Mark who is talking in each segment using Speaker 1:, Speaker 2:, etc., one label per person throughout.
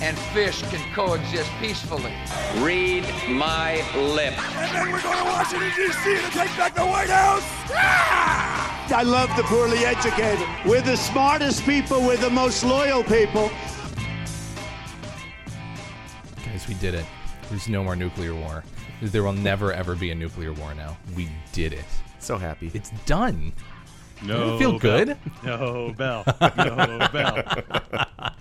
Speaker 1: and fish can coexist peacefully.
Speaker 2: Read my lips.
Speaker 3: And then we're going to Washington, D.C. to take back the White House. Ah!
Speaker 4: I love the poorly educated. We're the smartest people, we're the most loyal people.
Speaker 5: Guys, we did it. There's no more nuclear war. There will never ever be a nuclear war now. We did it.
Speaker 6: So happy.
Speaker 5: It's done.
Speaker 7: No.
Speaker 5: Doesn't it feel good?
Speaker 7: No bell. No bell.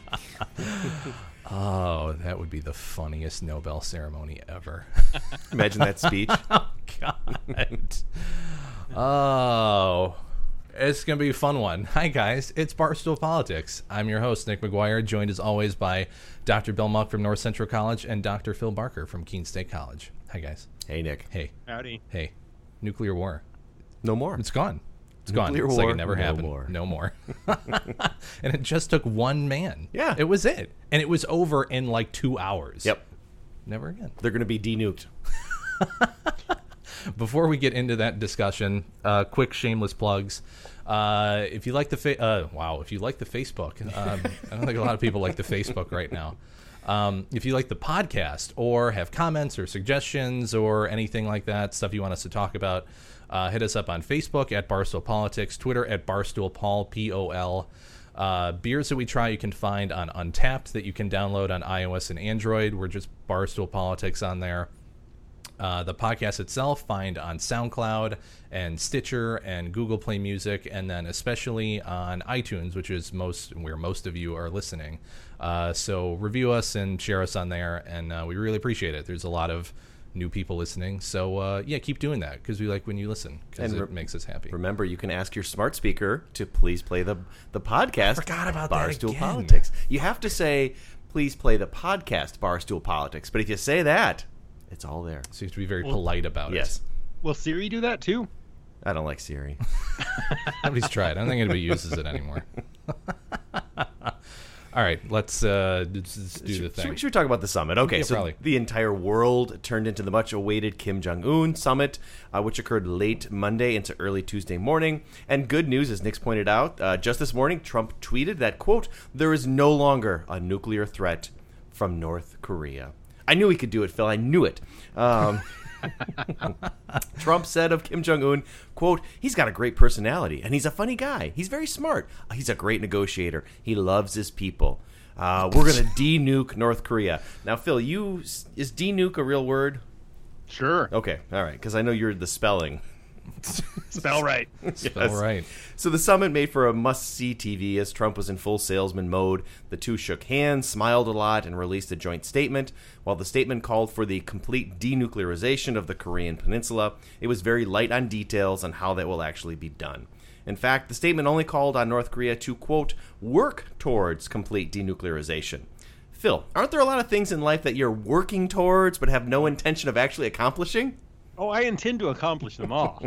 Speaker 5: Oh, that would be the funniest Nobel ceremony ever.
Speaker 6: Imagine that speech.
Speaker 5: oh, God. Oh, it's going to be a fun one. Hi, guys. It's Barstool Politics. I'm your host, Nick McGuire, joined as always by Dr. Bill Muck from North Central College and Dr. Phil Barker from Keene State College. Hi, guys.
Speaker 6: Hey, Nick.
Speaker 5: Hey.
Speaker 7: Howdy.
Speaker 5: Hey. Nuclear war.
Speaker 6: No more.
Speaker 5: It's gone. It's
Speaker 6: Nuclear
Speaker 5: gone. It's
Speaker 6: war,
Speaker 5: like it never
Speaker 6: no
Speaker 5: happened.
Speaker 6: more.
Speaker 5: No more. and it just took one man.
Speaker 6: Yeah.
Speaker 5: It was it. And it was over in like two hours.
Speaker 6: Yep.
Speaker 5: Never again.
Speaker 6: They're going to be denuked.
Speaker 5: Before we get into that discussion, uh, quick shameless plugs. Uh, if you like the fa- uh, wow, if you like the Facebook, um, I don't think a lot of people like the Facebook right now. Um, if you like the podcast or have comments or suggestions or anything like that, stuff you want us to talk about, uh, hit us up on Facebook at Barstool Politics, Twitter at Barstool Paul P O L. Uh, beers that we try you can find on Untappd that you can download on iOS and Android. We're just Barstool Politics on there. Uh, the podcast itself find on SoundCloud and Stitcher and Google Play Music, and then especially on iTunes, which is most where most of you are listening. Uh, so review us and share us on there, and uh, we really appreciate it. There's a lot of new people listening, so uh, yeah, keep doing that because we like when you listen because it
Speaker 6: re-
Speaker 5: makes us happy.
Speaker 6: Remember, you can ask your smart speaker to please play the the podcast.
Speaker 5: forgot about that
Speaker 6: Barstool
Speaker 5: again.
Speaker 6: Politics. You have to say, please play the podcast Barstool Politics. But if you say that, it's all there.
Speaker 5: So you have to be very polite about it.
Speaker 6: Yes.
Speaker 7: Will Siri do that too?
Speaker 6: I don't like Siri.
Speaker 5: it. Nobody's tried. I don't think anybody uses it anymore. All right, let's uh, let's, let's do the thing.
Speaker 6: we, should we talk about the summit? Okay,
Speaker 5: Yeah,
Speaker 6: so
Speaker 5: probably.
Speaker 6: the entire world turned into the much awaited Kim Jong Un summit, uh, which occurred late Monday into early Tuesday morning. And good news, as Nick's pointed out, uh, just this morning, Trump tweeted that, quote, there is no longer a nuclear threat from North Korea. I knew he could do it, Phil. I knew it. Um, Trump said of Kim Jong Un, quote, he's got a great personality and he's a funny guy. He's very smart. He's a great negotiator. He loves his people. Uh, we're going to de-nuke North Korea. Now, Phil, you is de-nuke a real word?
Speaker 7: Sure.
Speaker 6: Okay, all right, because I know you're the spelling.
Speaker 7: Spell right.
Speaker 5: Spell right.
Speaker 6: So the summit made for a must-see TV as Trump was in full salesman mode. The two shook hands, smiled a lot, and released a joint statement. While the statement called for the complete denuclearization of the Korean peninsula, it was very light on details on how that will actually be done. In fact, the statement only called on North Korea to, quote, work towards complete denuclearization. Phil, aren't there a lot of things in life that you're working towards but have no intention of actually accomplishing?
Speaker 7: Oh, I intend to accomplish them all.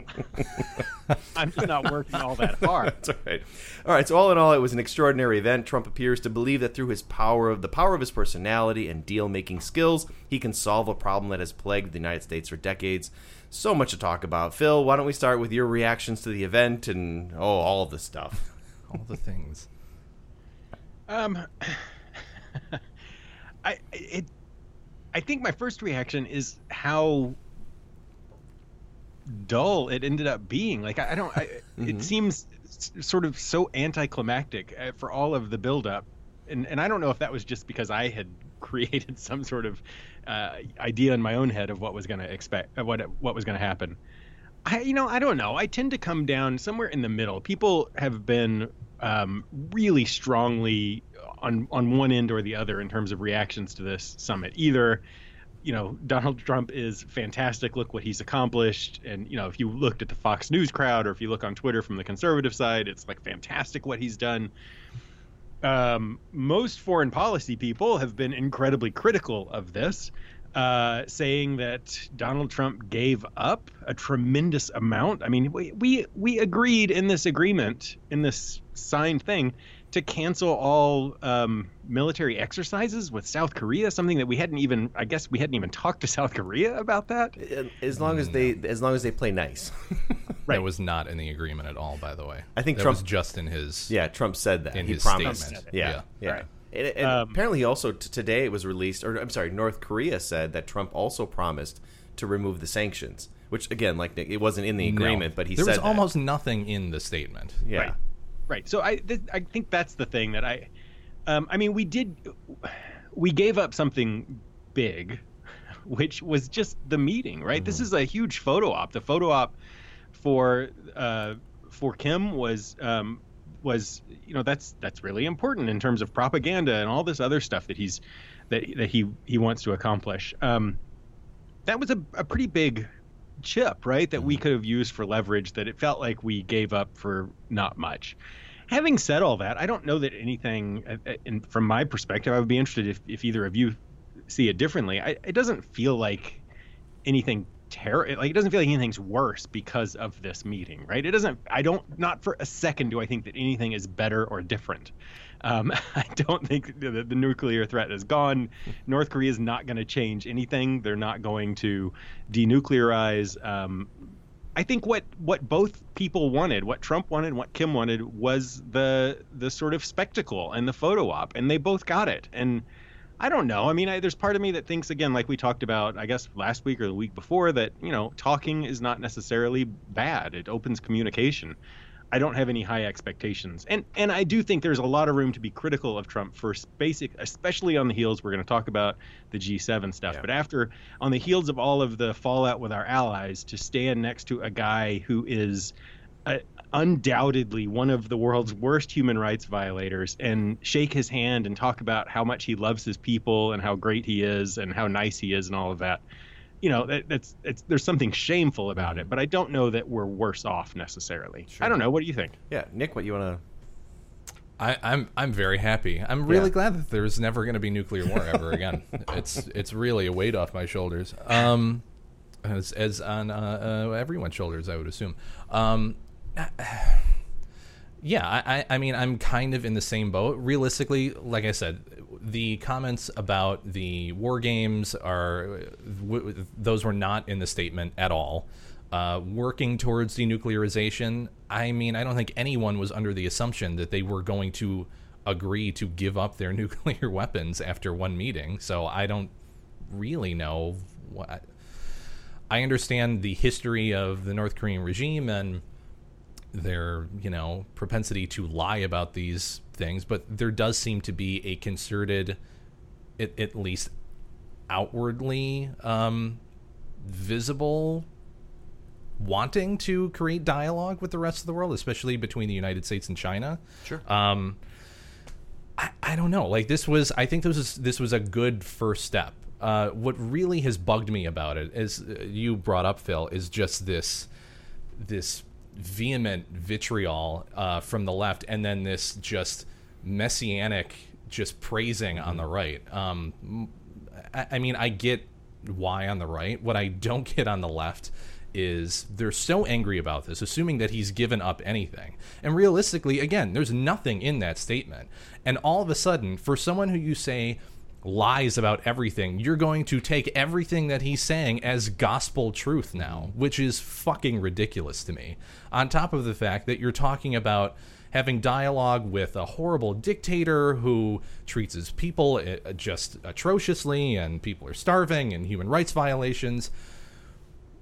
Speaker 7: I'm just not working all that hard.
Speaker 6: That's all right. All right. So all in all, it was an extraordinary event. Trump appears to believe that through his power of the power of his personality and deal-making skills, he can solve a problem that has plagued the United States for decades. So much to talk about. Phil, why don't we start with your reactions to the event and oh, all of this stuff.
Speaker 5: All the things.
Speaker 7: Um, I it, I think my first reaction is how dull it ended up being. Like I, I don't. I,
Speaker 6: Mhm.
Speaker 7: It seems sort of so anticlimactic uh, for all of the buildup, and and I don't know if that was just because I had created some sort of uh, idea in my own head of what was going to expect, uh, what what was going to happen. I, you know, I don't know. I tend to come down somewhere in the middle. People have been um, really strongly on on one end or the other in terms of reactions to this summit. Either, you know, Donald Trump is fantastic. Look what he's accomplished. And you know, if you looked at the Fox News crowd, or if you look on Twitter from the conservative side, it's like fantastic what he's done. um, most foreign policy people have been incredibly critical of this, uh, saying that Donald Trump gave up a tremendous amount. I mean, we, we we agreed in this agreement, in this signed thing, to cancel all um, military exercises with South Korea. Something that we hadn't even, I guess, we hadn't even talked to South Korea about that.
Speaker 6: As long as they, as long as they play nice. right.
Speaker 5: That was not in the agreement at all, by the way.
Speaker 6: I think
Speaker 5: that
Speaker 6: Trump
Speaker 5: was just in his.
Speaker 6: Yeah, Trump said that
Speaker 5: in
Speaker 6: he
Speaker 5: his
Speaker 6: promised.
Speaker 5: statement.
Speaker 6: Yeah, yeah.
Speaker 7: Right.
Speaker 6: And, and
Speaker 7: Um,
Speaker 6: apparently, he also t- today it was released, or I'm sorry, North Korea said that Trump also promised to remove the sanctions. Which again, like Nick, it wasn't in the
Speaker 5: No.
Speaker 6: agreement, but he
Speaker 5: there
Speaker 6: said
Speaker 5: was
Speaker 6: that.
Speaker 5: almost nothing in the statement.
Speaker 6: yeah.
Speaker 7: Right. Right. So I th- I think that's the thing that I um, I mean we did we gave up something big which was just the meeting, right? This is a huge photo op. The photo op for uh, for Kim was um, was you know that's that's really important in terms of propaganda and all this other stuff that he's that that he he wants to accomplish. Um, that was a, a pretty big chip, right? That we could have used for leverage that it felt like we gave up for not much. Having said all that, I don't know that anything, uh, uh, from my perspective, I would be interested if, if either of you see it differently. I, it doesn't feel like anything terror like it doesn't feel like anything's worse because of this meeting right it doesn't i don't not for a second do i think that anything is better or different um, i don't think the, the nuclear threat is gone north korea is not going to change anything they're not going to denuclearize um, I think what what both people wanted, what Trump wanted, what Kim wanted, was the the sort of spectacle and the photo op, and they both got it. And I don't know. I mean, I, there's part of me that thinks again, like we talked about, I guess last week or the week before, that you know, talking is not necessarily bad. It opens communication. I don't have any high expectations, and and I do think there's a lot of room to be critical of Trump for basic, especially on the heels. We're going to talk about the G7 stuff, but after on the heels of all of the fallout with our allies, to stand next to a guy who is uh, undoubtedly one of the world's worst human rights violators and shake his hand and talk about how much he loves his people and how great he is and how nice he is and all of that you know that, that's it's there's something shameful about it but i don't know that we're worse off necessarily i don't know what do you think
Speaker 6: Yeah, Nick, what you want to
Speaker 5: I, I'm I'm very happy. I'm really
Speaker 6: Yeah.
Speaker 5: glad that there's never going to be nuclear war ever again. it's it's really a weight off my shoulders. Um, as, as on uh, uh, everyone's shoulders, I would assume. Um, yeah, I, I I mean, I'm kind of in the same boat. Realistically, like I said, the comments about the war games are w- those were not in the statement at all. Uh, working towards denuclearization, I mean, I don't think anyone was under the assumption that they were going to agree to give up their nuclear weapons after one meeting. So I don't really know what. I understand the history of the North Korean regime and their you know propensity to lie about these things but there does seem to be a concerted at, at least outwardly um, visible wanting to create dialogue with the rest of the world especially between the united states and china.
Speaker 6: Sure.
Speaker 5: um, I, I don't know. Like this was i think this was this was a good first step. Uh, what really has bugged me about it is uh, you brought up phil is just this this vehement vitriol uh, from the left, and then this just messianic, just praising on the right. Um, I, I mean, I get why on the right. What I don't get on the left is they're so angry about this, assuming that he's given up anything. And realistically, again, there's nothing in that statement. And all of a sudden, for someone who you say lies about everything, you're going to take everything that he's saying as gospel truth now, which is fucking ridiculous to me. On top of the fact that you're talking about having dialogue with a horrible dictator who treats his people uh, just atrociously and people are starving and human rights violations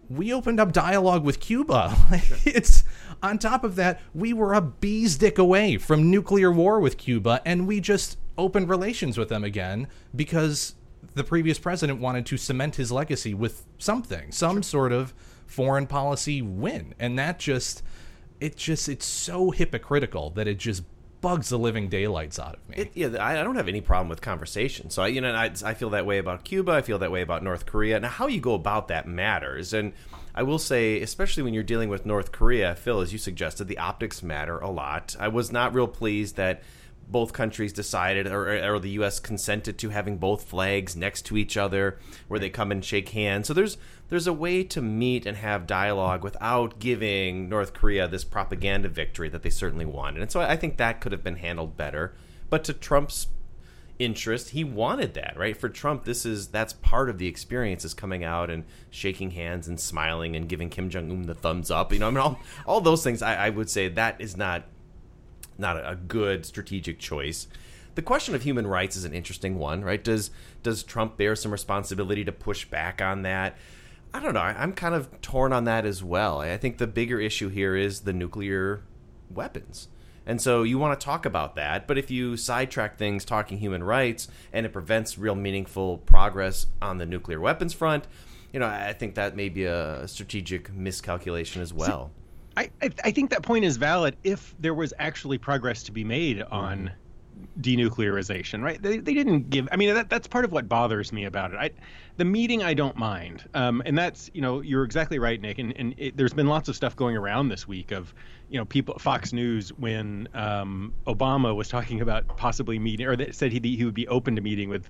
Speaker 5: we opened up dialogue with Cuba. it's on top of that, we were a bee's dick away from nuclear war with Cuba, and we just opened relations with them again because the previous president wanted to cement his legacy with something, some sort of foreign policy win, and that just it just it's so hypocritical that it just bugs the living daylights out of me.
Speaker 6: It, yeah, I I don't have any problem with conversation. So I, you know, I, I feel that way about Cuba. I feel that way about North Korea. Now, how you go about that matters. And I will say, especially when you're dealing with North Korea, Phil, as you suggested, the optics matter a lot. I was not real pleased that both countries decided, or, or the U.S. consented to having both flags next to each other, where they come and shake hands. So there's there's a way to meet and have dialogue without giving North Korea this propaganda victory that they certainly wanted. And so I think that could have been handled better. But to Trump's interest, he wanted that, right? For Trump, this is that's part of the experience is coming out and shaking hands and smiling and giving Kim Jong Un the thumbs up. You know, I mean, all all those things. I, I would say that is not not a good strategic choice. The question of human rights is an interesting one, right? Does does Trump bear some responsibility to push back on that? I don't know. I'm kind of torn on that as well. I think the bigger issue here is the nuclear weapons. And so you want to talk about that, but if you sidetrack things talking human rights and it prevents real meaningful progress on the nuclear weapons front, you know, I think that may be a strategic miscalculation as well.
Speaker 7: I, I think that point is valid if there was actually progress to be made on denuclearization, right? They, they didn't give. I mean, that, that's part of what bothers me about it. I, the meeting, I don't mind, um, and that's you know, you're exactly right, Nick. And and it, there's been lots of stuff going around this week of, you know, people Fox News when um, Obama was talking about possibly meeting, or that said he he would be open to meeting with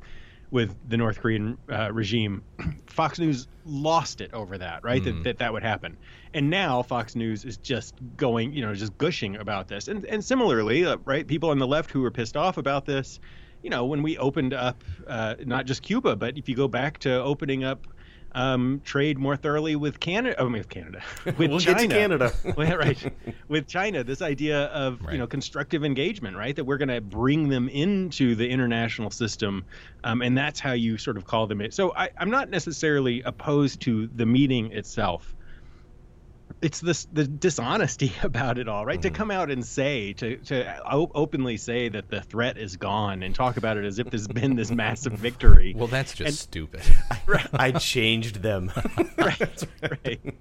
Speaker 7: with the North Korean uh, regime. Fox News lost it over that, right?
Speaker 5: Mm.
Speaker 7: That, that that would happen. And now Fox News is just going, you know, just gushing about this. And and similarly, uh, right, people on the left who were pissed off about this, you know, when we opened up uh, not just Cuba, but if you go back to opening up um, trade more thoroughly with Canada. I mean, with Canada, with
Speaker 6: we'll
Speaker 7: China.
Speaker 6: Canada,
Speaker 7: well, right? With China, this idea of
Speaker 5: Right.
Speaker 7: you know constructive engagement, right? That we're going to bring them into the international system, um, and that's how you sort of call them. It. So I, I'm not necessarily opposed to the meeting itself. It's this the dishonesty about it all, right? To mm-hmm. come out and say, to to openly say that the threat is gone and talk about it as if there's been this massive victory.
Speaker 5: Well, that's just
Speaker 7: And-
Speaker 5: stupid.
Speaker 6: I changed them.
Speaker 7: right, right.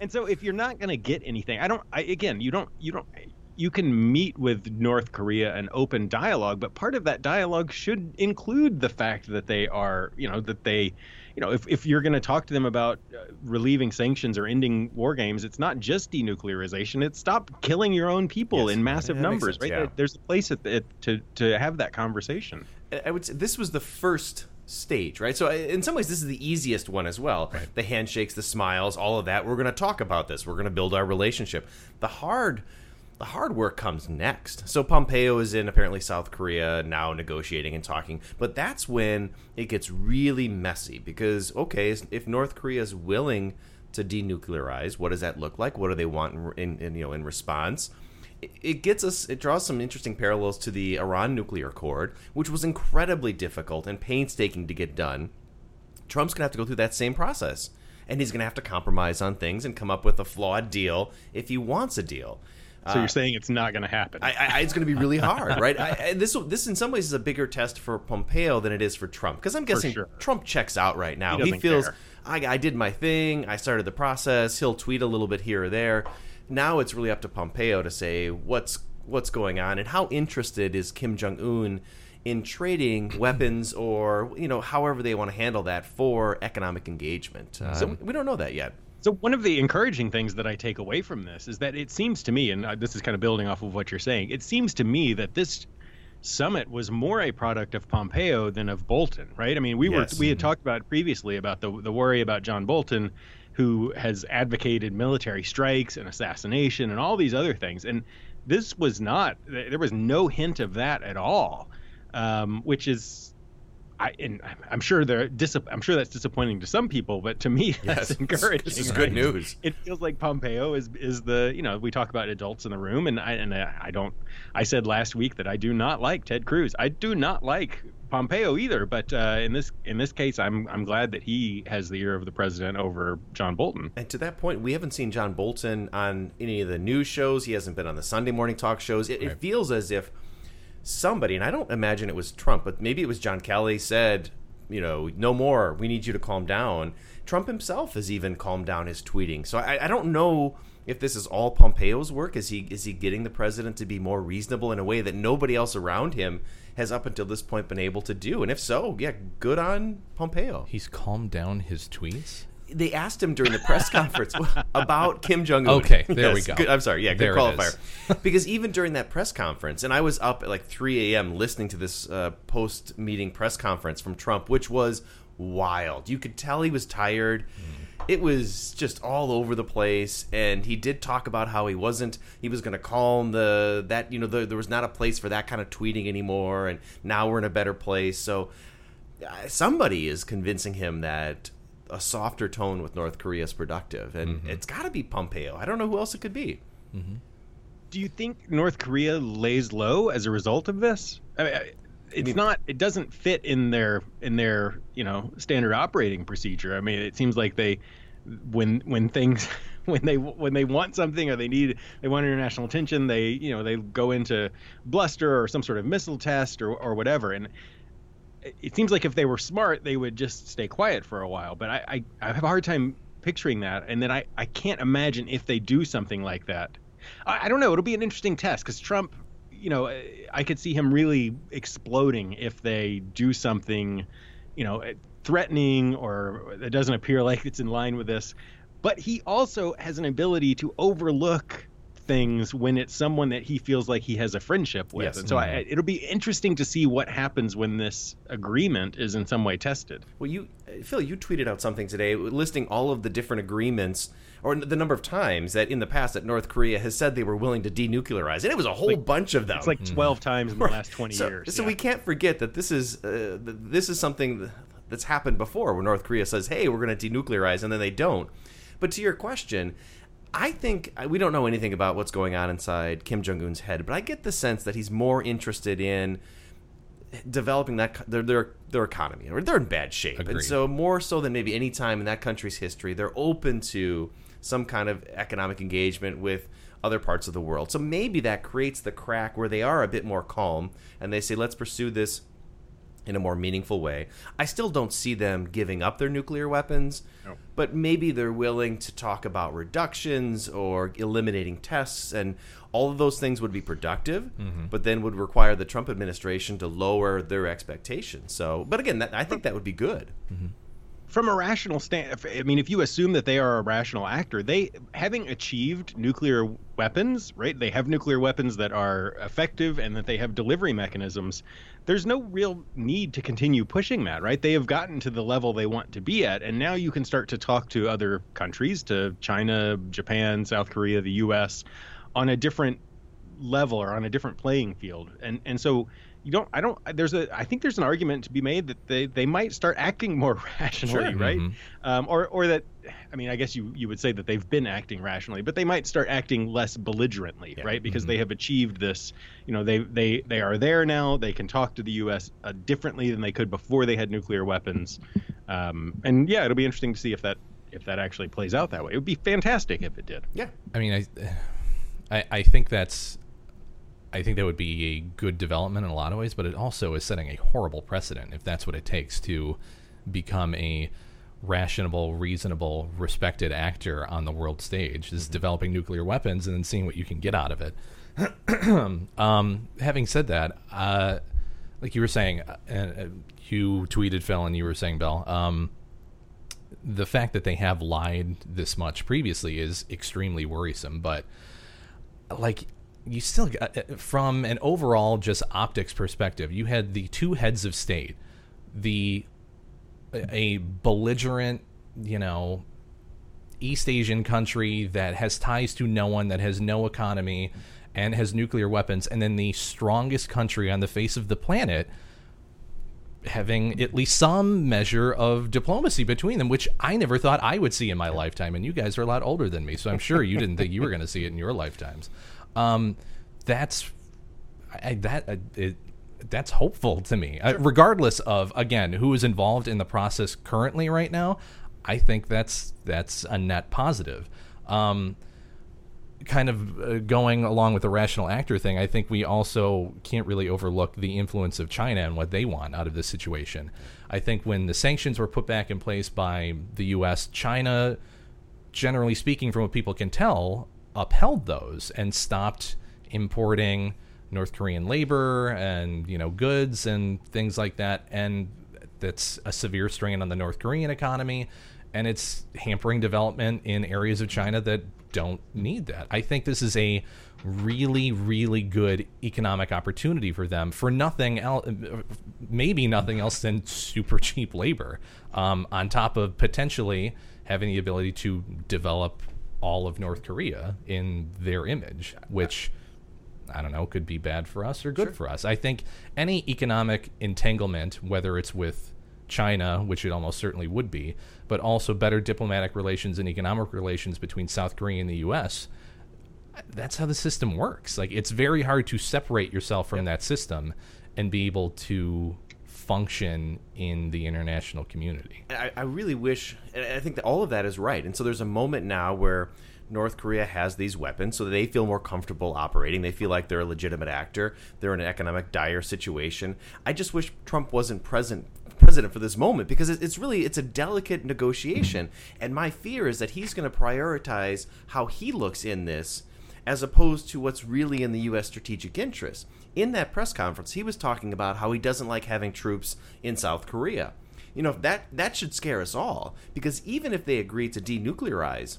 Speaker 7: And so if you're not going to get anything, I don't. I, again, you don't. You don't. You can meet with North Korea and open dialogue, but part of that dialogue should include the fact that they are, you know, that they, you know, if, if you're going to talk to them about uh, relieving sanctions or ending war games, it's not just denuclearization; it's stop killing your own people
Speaker 6: Yes.
Speaker 7: in massive
Speaker 6: Yeah,
Speaker 7: numbers,
Speaker 6: sense,
Speaker 7: right?
Speaker 6: yeah.
Speaker 7: There's a place at the, to to have that conversation.
Speaker 6: I would say this was the first stage, right? So in some ways, this is the easiest one as well. The handshakes, the smiles, all of that. We're going to talk about this. We're going to build our relationship. The hard, the hard work comes next. So Pompeo is in apparently South Korea now, negotiating and talking. But that's when it gets really messy because okay, if North Korea is willing to denuclearize, what does that look like? What do they want in, in, you know in response? it- it gets us it draws some interesting parallels to the Iran nuclear accord, which was incredibly difficult and painstaking to get done. Trump's going to have to go through that same process. And he's going to have to compromise on things and come up with a flawed deal if he wants a deal.
Speaker 7: So you're saying it's not going to happen?
Speaker 6: I, I, it's going to be really hard, right? I, this, this, in some ways, is a bigger test for Pompeo than it is for Trump, because I'm guessing
Speaker 7: sure.
Speaker 6: Trump checks out right now.
Speaker 7: He
Speaker 6: He, feels. I, I did my thing, I started the process. He'll tweet a little bit here or there. Now it's really up to Pompeo to say what's what's going on and how interested is Kim Jong Un in trading weapons or you know however they want to handle that for economic engagement. Uh,
Speaker 7: So-
Speaker 6: we don't know that yet.
Speaker 7: So one of the encouraging things that I take away from this is that it seems to me, and uh, this is kind of building off of what you're saying, it seems to me that this summit was more a product of Pompeo than of Bolton, right? I mean, we
Speaker 6: Yes.
Speaker 7: were we had talked about previously about the the worry about John Bolton, who has advocated military strikes and assassination and all these other things, and this was not. There was no hint of that at all, um, which is. I, and I'm- sure they're dis- I'm sure that's disappointing to some people, but to me that's
Speaker 6: Yes.
Speaker 7: encouraging.
Speaker 6: This is
Speaker 7: right?
Speaker 6: good news.
Speaker 7: it feels like Pompeo is is the you know we talk about adults in the room and I and I, I don't I said last week that I do not like Ted Cruz I do not like Pompeo either but uh, in this in this case I'm I'm glad that he has the ear of the president over John Bolton
Speaker 6: And to that point, we haven't seen John Bolton on any of the news shows. He hasn't been on the Sunday morning talk shows. It, it feels as if somebody, and I don't imagine it was Trump, but maybe it was John Kelly, said, you know, no more. We need you to calm down. Trump himself has even calmed down his tweeting. So I, I don't know if this is all Pompeo's work. Is he is he getting the president to be more reasonable in a way that nobody else around him has up until this point been able to do? And if so, yeah, good on Pompeo.
Speaker 5: He's calmed down his tweets.
Speaker 6: They asked him during the press conference about Kim Jong Un.
Speaker 5: Okay, there we go.
Speaker 6: Good, I'm sorry. Yeah, good
Speaker 5: There
Speaker 6: qualifier. because even during that press conference, and I was up at like 3 a.m. listening to this uh, post meeting press conference from Trump, which was wild. You could tell he was tired. It was just all over the place, and he did talk about how he wasn't. He was going to calm the that you know the, there was not a place for that kind of tweeting anymore, and now we're in a better place. So uh, somebody is convincing him that a softer tone with North Korea is productive, and mm-hmm. it's got to be Pompeo. I don't know who else it could be. Mm-hmm.
Speaker 7: Do you think North Korea lays low as a result of this? I mean, I- it's not. It doesn't fit in their in their you know standard operating procedure. I mean, it seems like they when when things when they when they want something or they need they want international attention, they you know they go into bluster or some sort of missile test or or whatever. And it- seems like if they were smart, they would just stay quiet for a while. But I I, I have a hard time picturing that, and then I I can't imagine if they do something like that. I, I don't know. It'll be an interesting test because Trump, you know, I could see him really exploding if they do something, you know, threatening or it doesn't appear like it's in line with this. But he also has an ability to overlook things when it's someone that he feels like he has a friendship with.
Speaker 6: Yes.
Speaker 7: And so I, it'll be interesting to see what happens when this agreement is in some way tested.
Speaker 6: Well, you, Phil, you tweeted out something today listing all of the different agreements or the number of times that in the past that North Korea has said they were willing to denuclearize, and it was a whole bunch of them.
Speaker 7: It's like 12 times in the last 20
Speaker 6: so,
Speaker 7: years.
Speaker 6: So
Speaker 7: yeah.
Speaker 6: we can't forget that this is uh, this is something that's happened before, where North Korea says, "Hey, we're going to denuclearize," and then they don't. But to your question, I think uh, we don't know anything about what's going on inside Kim Jong Un's head, but I get the sense that he's more interested in developing that their their, their economy, or they're in bad shape, and so more so than maybe any time in that country's history, they're open to some kind of economic engagement with other parts of the world. So maybe that creates the crack where they are a bit more calm and they say, let's pursue this in a more meaningful way. I still don't see them giving up their nuclear weapons, but maybe they're willing to talk about reductions or eliminating tests, and all of those things would be productive, mm-hmm. but then would require the Trump administration to lower their expectations. So, but again, that, I think that would be good. Mm-hmm.
Speaker 7: from a rational stand i mean if you assume that they are a rational actor they having achieved nuclear weapons right they have nuclear weapons that are effective and that they have delivery mechanisms there's no real need to continue pushing that right? They have gotten to the level they want to be at and now you can start to talk to other countries to china japan south korea the us on a different level or on a different playing field. And and so you don't i don't there's a i think there's an argument to be made that they they might start acting more rationally
Speaker 5: Sure.
Speaker 7: right?
Speaker 5: Mhm.
Speaker 7: um, or or that i mean i guess you you would say that they've been acting rationally but they might start acting less belligerently right? Because they have achieved this you know they they they are there now. They can talk to the us uh, differently than they could before they had nuclear weapons. Um, and yeah it'll be interesting to see if that if that actually plays out that way. It would be fantastic if it did.
Speaker 6: Yeah.
Speaker 5: I mean, I, I, I think that's, I think that would be a good development in a lot of ways, but it also is setting a horrible precedent if that's what it takes to become a rational, reasonable, respected actor on the world stage. Is developing nuclear weapons and then seeing what you can get out of it. um, having said that, uh, like you were saying, uh, and uh, you tweeted Phil, and you were saying Bill. Um, the fact that they have lied this much previously is extremely worrisome. But like you still got, uh, from an overall just optics perspective, you had the two heads of state, the a belligerent, you know, East Asian country that has ties to no one, that has no economy, and has nuclear weapons, and then the strongest country on the face of the planet having at least some measure of diplomacy between them, which I never thought I would see in my lifetime. And you guys are a lot older than me, so I'm sure you didn't think you were going to see it in your lifetimes. Um, that's I, that uh, it, that's hopeful to me, uh, regardless of again who is involved in the process currently right now. I think that's that's a net positive. Um, kind of uh, going along with the rational actor thing, I think we also can't really overlook the influence of China and what they want out of this situation. I think when the sanctions were put back in place by the U.S., China, generally speaking, from what people can tell, upheld those and stopped importing North Korean labor and you know goods and things like that, and that's a severe strain on the North Korean economy. and it's hampering development in areas of China that don't need that. I think this is a really, really good economic opportunity for them for nothing else, maybe nothing else than super cheap labor, um, on top of potentially having the ability to develop all of North Korea in their image, which. I don't know, could be bad for us or good sure. for us. I think any economic entanglement, whether it's with China, which it almost certainly would be, but also better diplomatic relations and economic relations between South Korea and the U.S. That's how the system works. Like it's very hard to separate yourself from that system and be able to function in the international community.
Speaker 6: I, I really wish, and I think that all of that is right. And so there's a moment now where North Korea has these weapons so they feel more comfortable operating. They feel like they're a legitimate actor. They're in an economic dire situation. I just wish Trump wasn't present president for this moment because it's really it's a delicate negotiation and my fear is that he's going to prioritize how he looks in this as opposed to what's really in the US strategic interest. In that press conference, he was talking about how he doesn't like having troops in South Korea. You know, that that should scare us all because even if they agree to denuclearize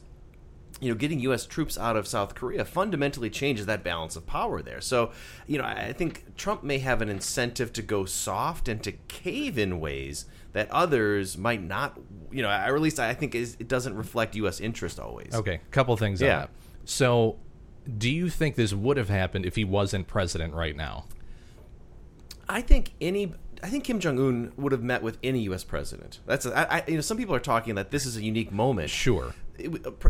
Speaker 6: you know, getting U.S. troops out of South Korea fundamentally changes that balance of power there. So, you know, I think Trump may have an incentive to go soft and to cave in ways that others might not. You know, or at least I think it doesn't reflect U.S. interest always.
Speaker 5: Okay, a couple things. Yeah. So, do you think this would have happened if he wasn't president right now?
Speaker 6: I think any I think Kim Jong Un would have met with any U.S. president. That's a, I, you know some people are talking that this is a unique moment.
Speaker 5: Sure,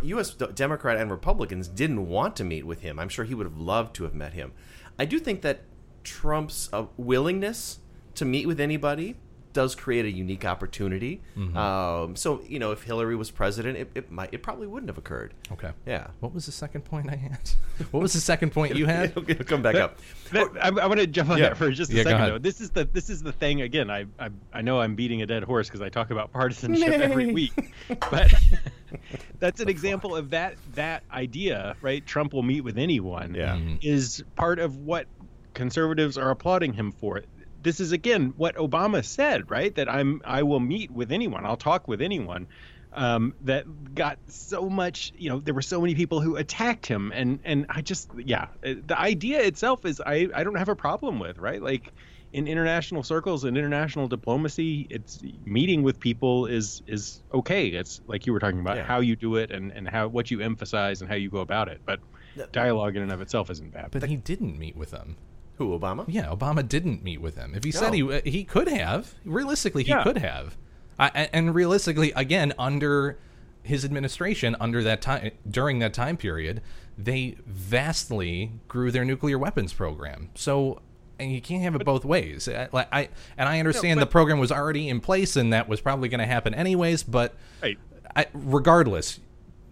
Speaker 6: U.S. Democrat and Republicans didn't want to meet with him. I'm sure he would have loved to have met him. I do think that Trump's uh, willingness to meet with anybody does create a unique opportunity. Mm-hmm. Um, so you know, if Hillary was president, it, it, might it probably wouldn't have occurred.
Speaker 5: Okay.
Speaker 6: Yeah.
Speaker 5: What was the second point I had? What was the second point you had?
Speaker 6: it'll, it'll come back up.
Speaker 7: But, I, I want to jump on yeah. that for just a yeah, second though. This is the this is the thing again. I I, I know I'm beating a dead horse because I talk about partisanship Nay. every week, but that's an example of that that idea, right? Trump will meet with anyone.
Speaker 6: Yeah. Mm-hmm.
Speaker 7: Is part of what conservatives are applauding him for this is again what Obama said, right? That I'm I will meet with anyone, I'll talk with anyone. Um, that got so much, you know, there were so many people who attacked him, and and I just, yeah, uh, the idea itself is I I don't have a problem with, right? Like in international circles and international diplomacy, it's meeting with people is is okay. It's like you were talking about yeah. how you do it and and how what you emphasize and how you go about it, but dialogue in and of itself isn't bad.
Speaker 5: But he didn't meet with them.
Speaker 6: Who Obama?
Speaker 5: Yeah, Obama didn't meet with him. If he no. said he uh, he could have, realistically, he yeah. could have. I, and realistically, again, under his administration, under that time, during that time period, they vastly grew their nuclear weapons program. So, and you can't have it both ways. I, I and I understand no, but, the program was already in place, and that was probably going to happen anyways. But
Speaker 7: right.
Speaker 5: I, regardless,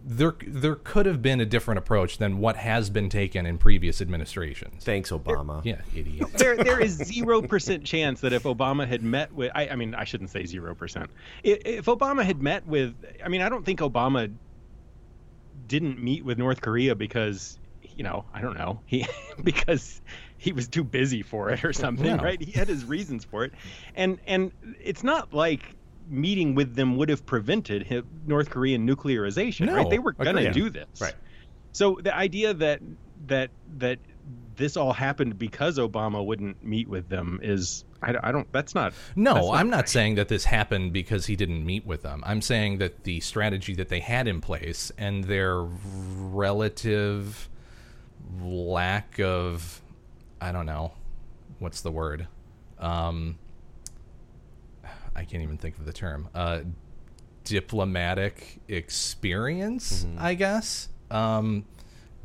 Speaker 5: there there could have been a different approach than what has been taken in previous administrations.
Speaker 6: Thanks, Obama.
Speaker 5: There, yeah, idiot.
Speaker 7: there there is zero percent chance that if Obama had met with, I, I mean, I shouldn't say zero percent. If Obama had met with, I mean, I don't think Obama didn't meet with North Korea because, you know, I don't know, he because he was too busy for it or something, no. right? He had his reasons for it, and and it's not like meeting with them would have prevented North Korean nuclearization.
Speaker 5: No,
Speaker 7: right? They were going to do this.
Speaker 6: Right.
Speaker 7: So the idea that that that this all happened because Obama wouldn't meet with them is I, I don't that's not
Speaker 5: no
Speaker 7: that's not
Speaker 5: I'm not saying that this happened because he didn't meet with them I'm saying that the strategy that they had in place and their relative lack of I don't know what's the word um, I can't even think of the term. Uh, diplomatic experience, mm-hmm. I guess, um,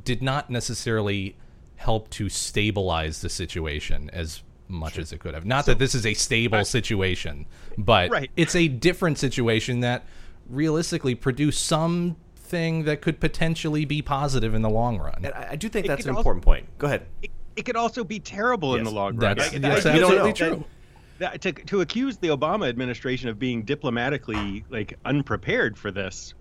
Speaker 5: did not necessarily help to stabilize the situation as much sure. as it could have. Not so, that this is a stable I, situation, but
Speaker 7: right.
Speaker 5: it's a different situation that realistically produced something that could potentially be positive in the long run.
Speaker 6: And I, I do think it that's an also, important point. Go ahead.
Speaker 7: It, it, could also be terrible yes. in the long run.
Speaker 5: That's, that's absolutely true
Speaker 7: that, to to accuse the Obama administration of being diplomatically like unprepared for this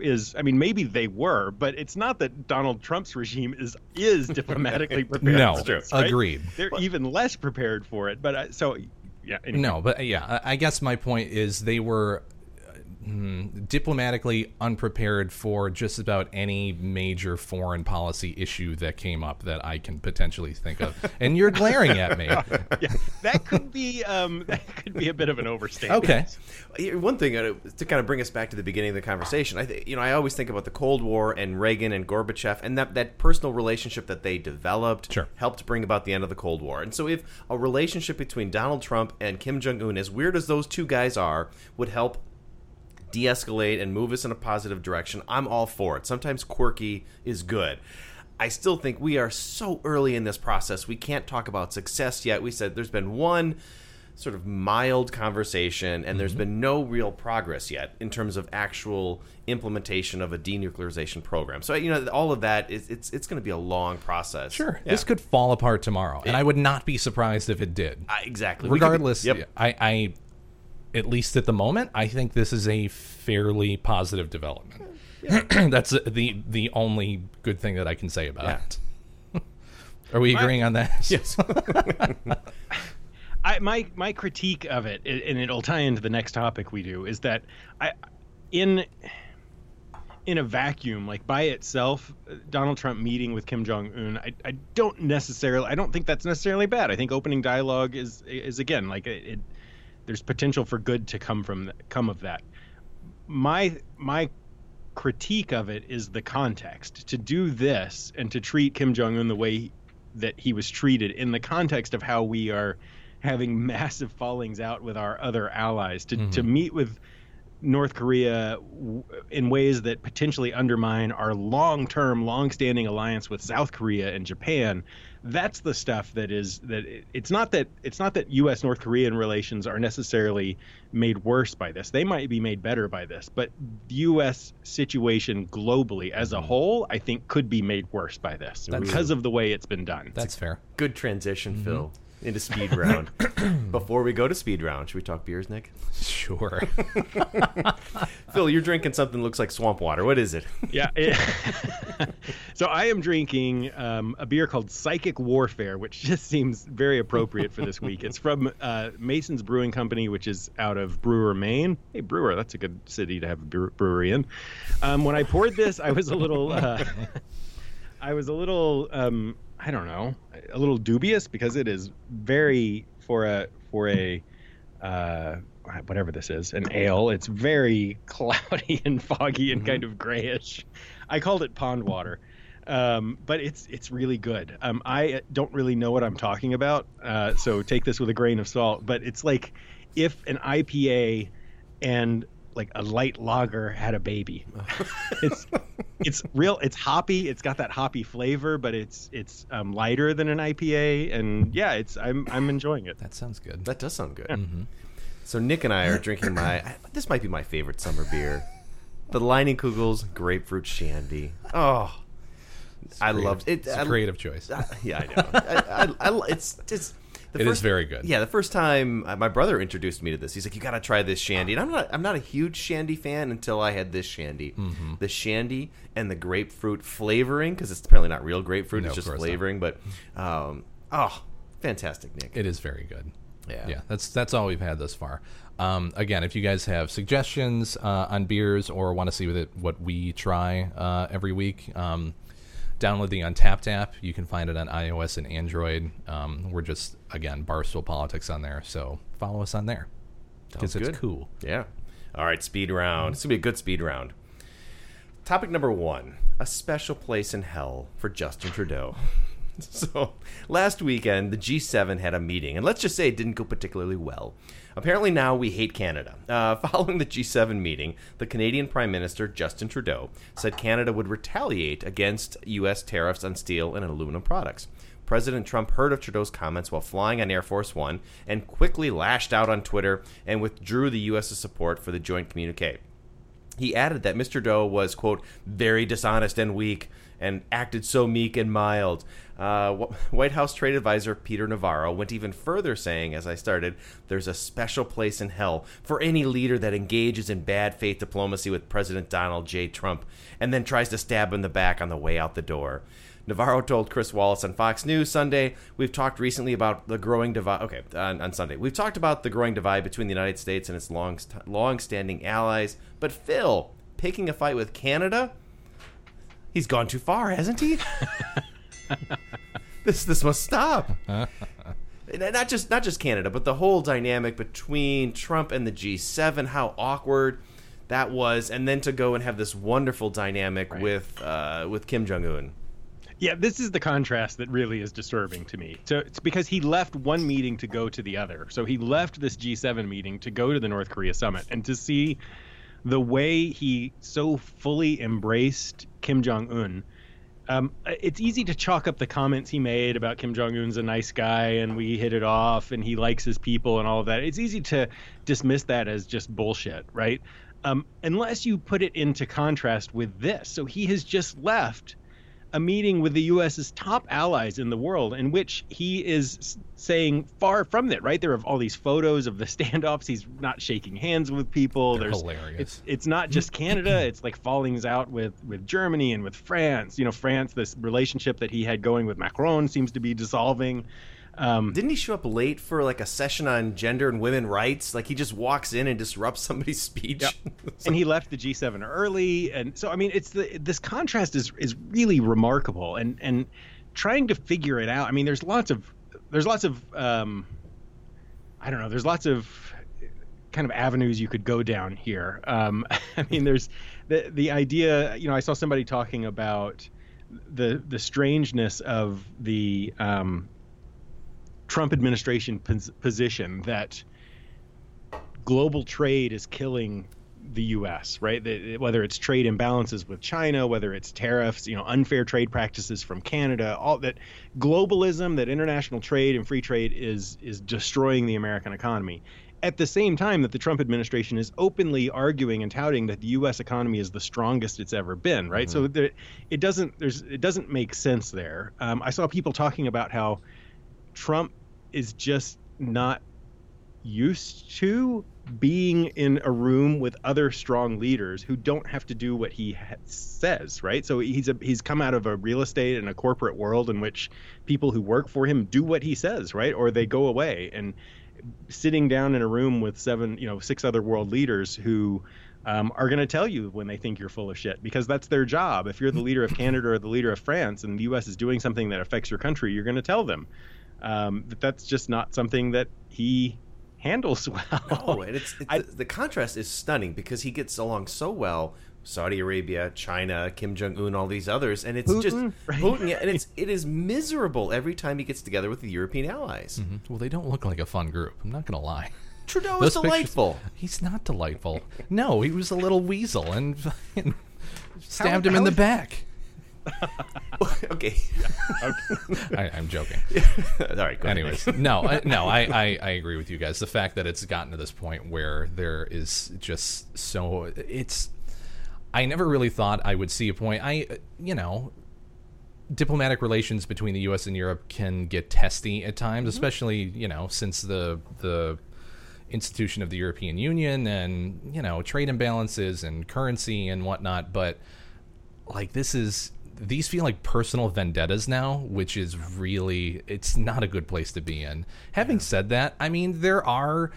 Speaker 7: is, I mean, maybe they were, but it's not that Donald Trump's regime is is diplomatically prepared.
Speaker 5: no,
Speaker 7: for this,
Speaker 5: right? agreed.
Speaker 7: They're but, even less prepared for it. But uh, so yeah.
Speaker 5: Anyway. No, but yeah, I guess my point is they were mm, diplomatically unprepared for just about any major foreign policy issue that came up that I can potentially think of. and you're glaring at me.
Speaker 7: yeah, that could be um, that could be a bit of an overstatement.
Speaker 5: Okay.
Speaker 6: One thing uh, to kind of bring us back to the beginning of the conversation, I th- you know I always think about the Cold War and Reagan and Gorbachev and that that personal relationship that they developed
Speaker 5: Sure.
Speaker 6: helped bring about the end of the Cold War. And so if a relationship between Donald Trump and Kim Jong Un, as weird as those two guys are, would help de-escalate and move us in a positive direction, I'm all for it. Sometimes quirky is good. I still think we are so early in this process. We can't talk about success yet. We said there's been one sort of mild conversation and there's been no real progress yet in terms of actual implementation of a denuclearization program. So you know all of that is it's it's going to be a long process.
Speaker 5: Sure.
Speaker 6: Yeah.
Speaker 5: This could fall apart tomorrow, and I would not be surprised if it did.
Speaker 6: Uh, exactly. Could be-
Speaker 5: Regardless,
Speaker 6: yep.
Speaker 5: I, I, at least at the moment, I think this is a fairly positive development. That's the the only good thing that I can say about
Speaker 6: Yeah.
Speaker 5: it. Are we agreeing on that?
Speaker 6: Yes.
Speaker 7: I, my my critique of it, and it'll tie into the next topic we do, is that I, in in a vacuum, like by itself, Donald Trump meeting with Kim Jong Un, I, I don't necessarily, I don't think that's necessarily bad. I think opening dialogue is is again like it, it there's potential for good to come from come of that. My my critique of it is the context to do this and to treat Kim Jong Un the way that he was treated in the context of how we are having massive fallings out with our other allies to, to mm-hmm. meet with North Korea in ways that potentially undermine our long-term, long-standing alliance with South Korea and Japan. That's the stuff that is that it- it's not that it's not that U.S. North Korean relations are necessarily made worse by this. They might be made better by this, but the U.S. situation globally as a whole, I think, could be made worse by this
Speaker 5: That's-
Speaker 7: because of the way it's been done.
Speaker 5: That's fair.
Speaker 6: Good transition,
Speaker 5: Mm-hmm.
Speaker 6: Phil, into speed round. Before we go to speed round, should we talk beers, Nick?
Speaker 5: Sure.
Speaker 6: Phil, you're drinking something that looks like swamp water. What is it?
Speaker 7: Yeah. it- so I am drinking um, a beer called Psychic Warfare, which just seems very appropriate for this week. It's from uh, Mason's Brewing Company, which is out of Brewer, Maine. Hey, Brewer, that's a good city to have a brew- brewery in. Um, when I poured this, I was a little, uh, I was a little, um, I don't know, a little dubious because it is very for a for a. Uh, whatever this is, an ale. It's very cloudy and foggy and kind of grayish. I called it pond water, um, but it's it's really good. Um, I don't really know what I'm talking about, uh, so take this with a grain of salt. But it's like if an IPA and like a light lager had a baby. it's it's real. It's hoppy. It's got that hoppy flavor, but it's it's um, lighter than an IPA, and yeah, it's I'm I'm enjoying it.
Speaker 5: that sounds good.
Speaker 6: That does sound good. So Nick and I are drinking my. This might be my favorite summer beer, the Leinenkugel's grapefruit shandy. Oh, I
Speaker 5: Creative-
Speaker 6: loved it.
Speaker 5: It's a
Speaker 6: I-
Speaker 5: creative choice.
Speaker 6: yeah, I know. I, I, I, it's just. The
Speaker 5: It is
Speaker 6: first,
Speaker 5: very good.
Speaker 6: Yeah, the first time uh, my brother introduced me to this, he's like, "You got to try this shandy." And I'm not, I'm not a huge shandy fan until I had this shandy.
Speaker 5: Mm-hmm.
Speaker 6: The shandy and the grapefruit flavoring, because it's apparently not real grapefruit;
Speaker 5: No,
Speaker 6: it's just
Speaker 5: course not.
Speaker 6: flavoring. But, um, oh, fantastic, Nick.
Speaker 5: It is very good.
Speaker 6: Yeah.
Speaker 5: yeah. That's that's all we've had thus far. Um, again, if you guys have suggestions uh, on beers or want to see what it, what we try uh, every week, um, download the Untappd app. You can find it on iOS and Android. Um, we're just again Barstool Politics on there, so follow us on there because it's cool.
Speaker 6: Yeah. All right, speed round. It's gonna be a good speed round. Topic number one: a special place in hell for Justin Trudeau. So, last weekend, the G7 had a meeting, and let's just say it didn't go particularly well. Apparently, now we hate Canada. Uh, following the G7 meeting, the Canadian Prime Minister, Justin Trudeau, said Canada would retaliate against U.S. tariffs on steel and aluminum products. President Trump heard of Trudeau's comments while flying on Air Force One and quickly lashed out on Twitter and withdrew the U.S.'s support for the joint communique. He added that Mr. Doe was, quote, very dishonest and weak and acted so meek and mild. Uh, White House trade advisor Peter Navarro went even further, saying, as I started, there's a special place in hell for any leader that engages in bad faith diplomacy with President Donald J. Trump and then tries to stab him in the back on the way out the door. Navarro told Chris Wallace on Fox News Sunday, We've talked recently about the growing divide. Okay, on, on Sunday. We've talked about the growing divide between the United States and its long, long standing allies. But Phil, picking a fight with Canada? He's gone too far, hasn't he? this this must stop. not just not just Canada, but the whole dynamic between Trump and the G7, how awkward that was, and then to go and have this wonderful dynamic right. with uh, with Kim Jong Un.
Speaker 7: Yeah, this is the contrast that really is disturbing to me. So it's because he left one meeting to go to the other. So he left this G7 meeting to go to the North Korea summit, and to see the way he so fully embraced Kim Jong Un um, it's easy to chalk up the comments he made about Kim Jong Un's a nice guy and we hit it off and he likes his people and all of that. It's easy to dismiss that as just bullshit, right? Um, unless you put it into contrast with this. So he has just left a meeting with the U.S.'s top allies in the world, in which he is saying far from that. Right there are all these photos of the standoffs. He's not shaking hands with people.
Speaker 5: They're
Speaker 7: There's
Speaker 5: hilarious.
Speaker 7: It's it's not just Canada. it's like fallings out with with Germany and with France. You know, France. This relationship that he had going with Macron seems to be dissolving.
Speaker 6: Um, Didn't he show up late for like a session on gender and women rights? Like he just walks in and disrupts somebody's speech. Yep.
Speaker 7: and he left the G7 early, and so I mean, it's the this contrast is is really remarkable, and and trying to figure it out. I mean, there's lots of there's lots of um, I don't know. There's lots of kind of avenues you could go down here. Um, I mean, there's the the idea. You know, I saw somebody talking about the the strangeness of the um, Trump administration pos- position that global trade is killing the U.S. Right? That, whether it's trade imbalances with China, whether it's tariffs, you know, unfair trade practices from Canada, all that globalism, that international trade and free trade is is destroying the American economy. At the same time, that the Trump administration is openly arguing and touting that the U.S. economy is the strongest it's ever been. Right? Mm-hmm. So there, it doesn't there's it doesn't make sense there. Um, I saw people talking about how Trump is just not used to being in a room with other strong leaders who don't have to do what he ha- says, right? So he's a, he's come out of a real estate and a corporate world in which people who work for him do what he says, right? Or they go away and sitting down in a room with seven, you know, six other world leaders who um, are going to tell you when they think you're full of shit because that's their job. If you're the leader of Canada or the leader of France and the U.S. is doing something that affects your country, you're going to tell them um, that that's just not something that he handles well.
Speaker 6: No, and it's, it's I, the, the, contrast is stunning because he gets along so well. Saudi Arabia, China, Kim Jong Un, all these others, and it's Putin, just right? Putin, and it's it is miserable every time he gets together with the European allies.
Speaker 5: Mm-hmm. Well, they don't look like a fun group. I'm not going to lie.
Speaker 6: Trudeau is delightful.
Speaker 5: Pictures, he's not delightful. No, he was a little weasel and, and stabbed how, him how in the back.
Speaker 6: okay.
Speaker 5: I, am joking.
Speaker 6: All right.
Speaker 5: Anyways, no, I, no, I, I, I agree with you guys. The fact that it's gotten to this point where there is just so it's. I never really thought I would see a point. I, you know, diplomatic relations between the U.S. and Europe can get testy at times, mm-hmm. especially you know since the the institution of the European Union and you know trade imbalances and currency and whatnot. But like this is these feel like personal vendettas now, which is really it's not a good place to be in. Having said that, I mean there are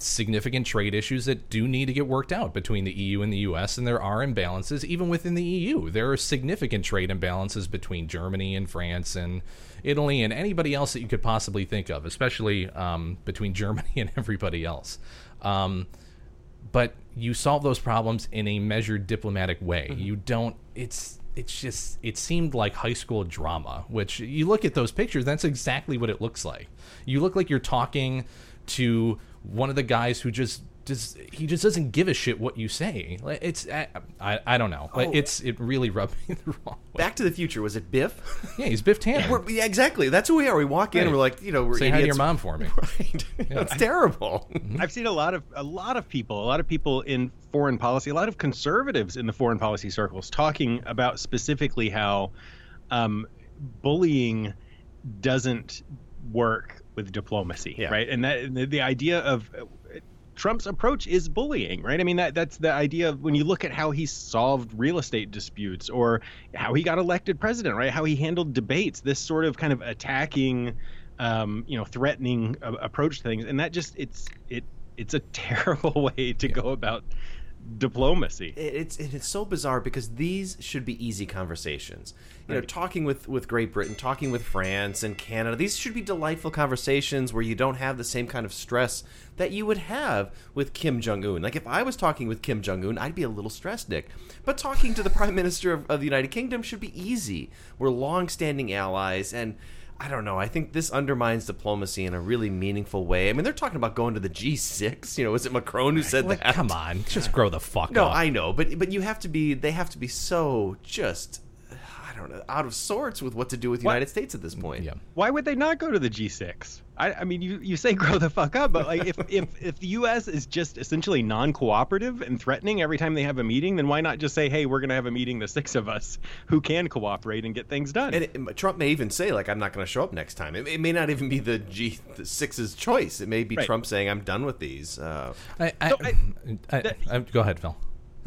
Speaker 5: significant trade issues that do need to get worked out between the EU and the US and there are imbalances even within the EU. There are significant trade imbalances between Germany and France and Italy and anybody else that you could possibly think of, especially um, between Germany and everybody else. Um, but you solve those problems in a measured diplomatic way. Mm-hmm. You don't it's it's just it seemed like high school drama which you look at those pictures that's exactly what it looks like. You look like you're talking to one of the guys who just just he just doesn't give a shit what you say. It's I I, I don't know. Oh. It's it really rubbed me the wrong way.
Speaker 6: Back to the Future was it Biff?
Speaker 5: Yeah, he's Biff Tannen.
Speaker 6: Yeah, yeah exactly. That's who we are. We walk in, right. and we're like, you know, we're
Speaker 5: say idiots. hi to your mom for me.
Speaker 6: Right? Yeah. It's terrible.
Speaker 7: Mm-hmm. I've seen a lot of a lot of people, a lot of people in foreign policy, a lot of conservatives in the foreign policy circles talking about specifically how um, bullying doesn't work with diplomacy, yeah. right? And that the, the idea of Trump's approach is bullying, right? I mean, that that's the idea of when you look at how he solved real estate disputes or how he got elected president, right? How he handled debates, this sort of kind of attacking, um, you know, threatening uh, approach to things, and that just it's it it's a terrible way to go about diplomacy.
Speaker 6: It's it's so bizarre because these should be easy conversations. You know, talking with with Great Britain, talking with France and Canada, these should be delightful conversations where you don't have the same kind of stress that you would have with Kim Jong Un. Like if I was talking with Kim Jong Un, I'd be a little stressed, Nick. But talking to the Prime Minister of, of the United Kingdom should be easy. We're long-standing allies and. I don't know. I think this undermines diplomacy in a really meaningful way. I mean, they're talking about going to the G6. You know, was it Macron who said
Speaker 5: Like,
Speaker 6: that?
Speaker 5: come on, just grow the fuck
Speaker 6: No,
Speaker 5: up.
Speaker 6: No, I know, but but you have to be. They have to be so just. I don't know, out of sorts with what to do with the
Speaker 7: What?
Speaker 6: United States at this point.
Speaker 5: Yeah.
Speaker 7: Why would they not go to the G6? I, I mean, you, you say grow the fuck up, but like if, if if the U.S. is just essentially non-cooperative and threatening every time they have a meeting, then why not just say, hey, we're going to have a meeting, the six of us, who can cooperate and get things done?
Speaker 6: And it, Trump may even say, like, I'm not going to show up next time. It, it may not even be the G the six's choice. It may be
Speaker 7: Right.
Speaker 6: Trump saying, I'm done with these. Uh,
Speaker 5: I, I,
Speaker 7: So I-
Speaker 5: I- I- go ahead, Phil.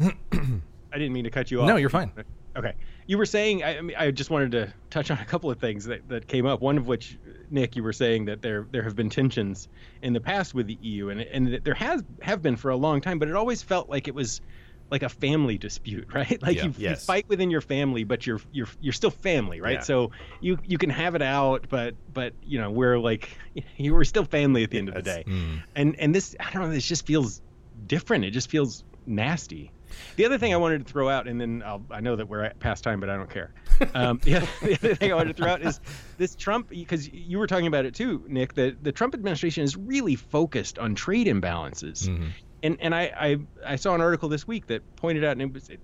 Speaker 7: I didn't mean to cut you off.
Speaker 5: No, you're fine.
Speaker 7: Okay. You were saying, I, I just wanted to touch on a couple of things that, that came up. One of which, Nick, you were saying that there there have been tensions in the past with the EU, and and that there has have been for a long time, but it always felt like it was like a family dispute, right? Like
Speaker 5: Yeah.
Speaker 7: you, you fight within your family, but you're you're you're still family, right?
Speaker 6: Yeah.
Speaker 7: So you you can have it out, but but you know we're like you were still family at the end of the
Speaker 6: Yes.
Speaker 7: day, mm. and and this I don't know, this just feels different. It just feels nasty. The other thing I wanted to throw out, and then I'll, I know that we're past time, but I don't care. Um, the, other, the other thing I wanted to throw out is this Trump, because you were talking about it too, Nick. That the Trump administration is really focused on trade imbalances, and and I, I I saw an article this week that pointed out, and it was it,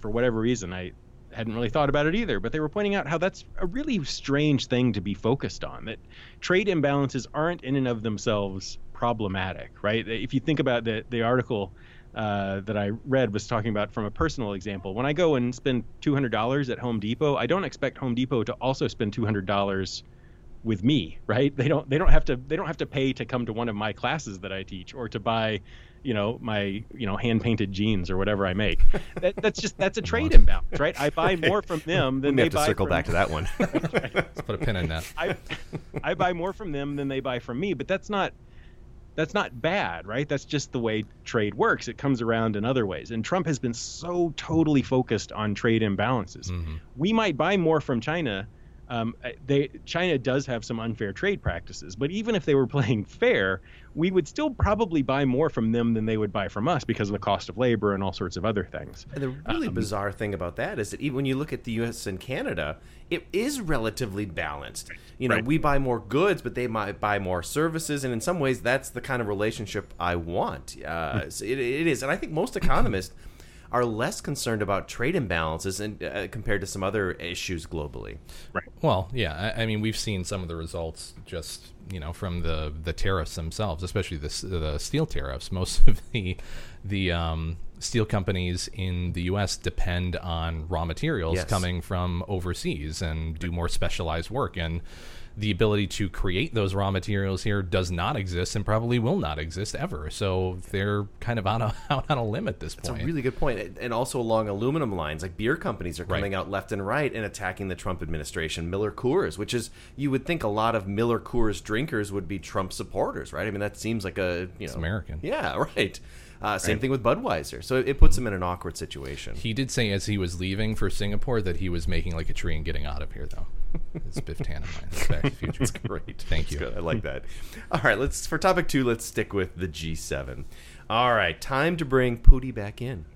Speaker 7: for whatever reason I hadn't really thought about it either, but they were pointing out how that's a really strange thing to be focused on. That trade imbalances aren't in and of themselves problematic, right? If you think about the the article uh, that I read was talking about from a personal example. When I go and spend two hundred dollars at Home Depot, I don't expect Home Depot to also spend two hundred dollars with me, right? They don't they don't have to they don't have to pay to come to one of my classes that I teach or to buy, you know, my you know hand painted jeans or whatever I make. That, that's just that's a trade imbalance, right? I buy more from them
Speaker 6: we
Speaker 7: than
Speaker 6: may
Speaker 7: they
Speaker 6: have to
Speaker 7: buy
Speaker 6: circle
Speaker 7: from
Speaker 6: back to that one.
Speaker 5: Let's put a pin in that.
Speaker 7: I I buy more from them than they buy from me, but that's not that's not bad, right? That's just the way trade works. It comes around in other ways. And Trump has been so totally focused on trade imbalances. Mm-hmm. We might buy more from China. Um, they China does have some unfair trade practices, but even if they were playing fair, we would still probably buy more from them than they would buy from us because of the cost of labor and all sorts of other things.
Speaker 6: And the really bizarre thing about that is that even when you look at the U.S. and Canada, it is relatively balanced. You know,
Speaker 7: Right.
Speaker 6: we buy more goods, but they might buy more services, and in some ways, that's the kind of relationship I want. Uh, so it, it is, and I think most economists are less concerned about trade imbalances and, uh, compared to some other issues globally. Right.
Speaker 5: Well, yeah, I, I mean, we've seen some of the results just you know from the the tariffs themselves, especially the the steel tariffs. Most of the the um, steel companies in the U.S. depend on raw materials
Speaker 6: Yes.
Speaker 5: coming from overseas and do more specialized work and. The ability to create those raw materials here does not exist and probably will not exist ever. So they're kind of out, of, out on a limb at this
Speaker 6: It's
Speaker 5: point.
Speaker 6: a really good point. And also along aluminum lines, like beer companies are
Speaker 5: Right.
Speaker 6: coming out left and right and attacking the Trump administration. Miller Coors, which is you would think a lot of Miller Coors drinkers would be Trump supporters, right? I mean, that seems like a you know
Speaker 5: American.
Speaker 6: Yeah, right. Uh, same thing with Budweiser. So it, it puts him in an awkward situation.
Speaker 5: He did say as he was leaving for Singapore that he was making like a tree and getting out of here, though. It's Biff Tannen. That's Back to the Future.
Speaker 6: That's great.
Speaker 5: Thank
Speaker 6: That's
Speaker 5: you.
Speaker 6: good. I like that. All right, let's for topic two. Let's stick with the G7. All right, time to bring Pooty back in.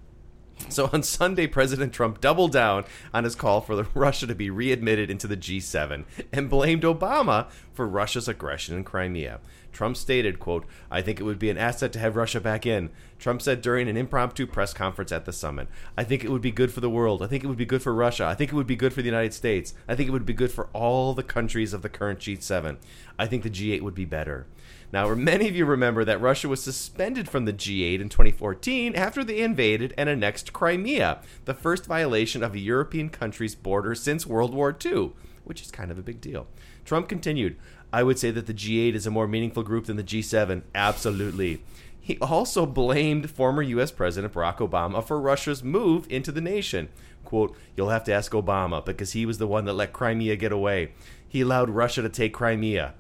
Speaker 6: So on Sunday, President Trump doubled down on his call for Russia to be readmitted into the G7 and blamed Obama for Russia's aggression in Crimea. Trump stated, quote, I think it would be an asset to have Russia back in. Trump said during an impromptu press conference at the summit, I think it would be good for the world. I think it would be good for Russia. I think it would be good for the United States. I think it would be good for all the countries of the current G7. I think the G8 would be better. Now, many of you remember that Russia was suspended from the G8 in 2014 after they invaded and annexed Crimea, the first violation of a European country's border since World War II, which is kind of a big deal. Trump continued, I would say that the G8 is a more meaningful group than the G7. Absolutely. He also blamed former U.S. President Barack Obama for Russia's move into the nation. Quote, You'll have to ask Obama because he was the one that let Crimea get away. He allowed Russia to take Crimea.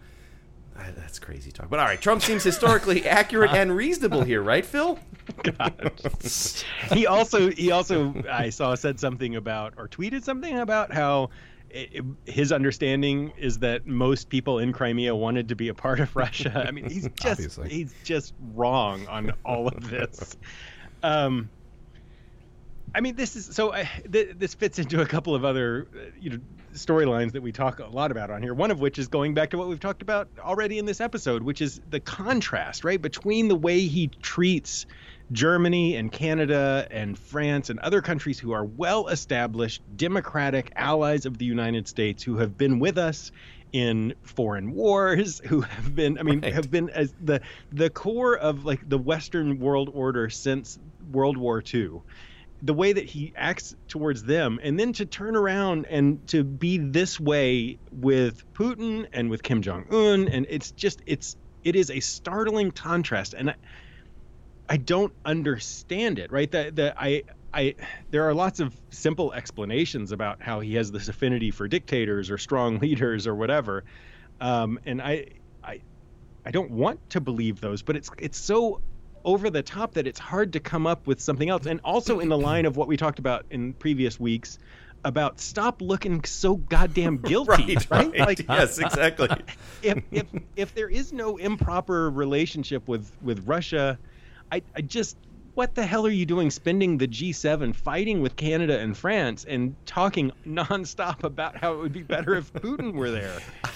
Speaker 6: That's crazy talk. But all right, Trump seems historically accurate and reasonable here, right, Phil? God.
Speaker 7: he also he also I saw said something about or tweeted something about how i his understanding is that most people in Crimea wanted to be a part of Russia. I mean, he's just
Speaker 5: Obviously.
Speaker 7: he's just wrong on all of this. Um, I mean, this is so. Uh, th- this fits into a couple of other, you know, storylines that we talk a lot about on here. One of which is going back to what we've talked about already in this episode, which is the contrast, right, between the way he treats Germany and Canada and France and other countries who are well-established democratic allies of the United States who have been with us in foreign wars who have been i mean
Speaker 6: Right.
Speaker 7: have been as the the core of like the western world order since world war ii the way that he acts towards them and then to turn around and to be this way with Putin and with Kim Jong Un and it's just it's it is a startling contrast and I, don't understand it right that that I I there are lots of simple explanations about how he has this affinity for dictators or strong leaders or whatever um, and I I I don't want to believe those but it's it's so over the top that it's hard to come up with something else. And also in the line of what we talked about in previous weeks about stop looking so goddamn guilty,
Speaker 6: Right,
Speaker 7: right?
Speaker 6: right.
Speaker 7: Like
Speaker 6: yes, exactly.
Speaker 7: if if if there is no improper relationship with with Russia, I I just what the hell are you doing spending the G7 fighting with Canada and France and talking nonstop about how it would be better if Putin were there?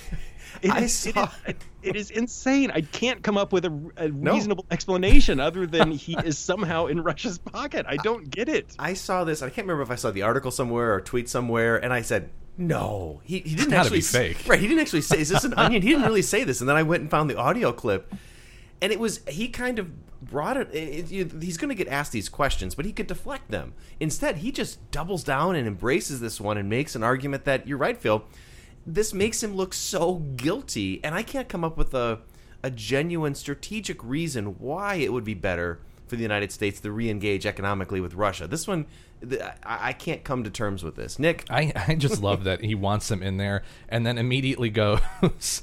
Speaker 7: It
Speaker 6: I
Speaker 7: is,
Speaker 6: saw-
Speaker 7: is- it is insane. I can't come up with a, a reasonable explanation other than he is somehow in Russia's pocket. I don't get it.
Speaker 6: I saw this. I can't remember if I saw the article somewhere or tweet somewhere, and I said, "No, he, he didn't actually
Speaker 5: be fake.
Speaker 6: Right? He didn't actually say, "Is this an onion?" He didn't really say this, and then I went and found the audio clip, and it was he kind of brought it. it- it- he's going to get asked these questions, but he could deflect them. Instead, he just doubles down and embraces this one and makes an argument that you're right, Phil. This makes him look so guilty, and I can't come up with a a genuine strategic reason why it would be better for the United States to re-engage economically with Russia. This one, I, I can't come to terms with this. Nick,
Speaker 5: I, I just love that he wants them in there and then immediately goes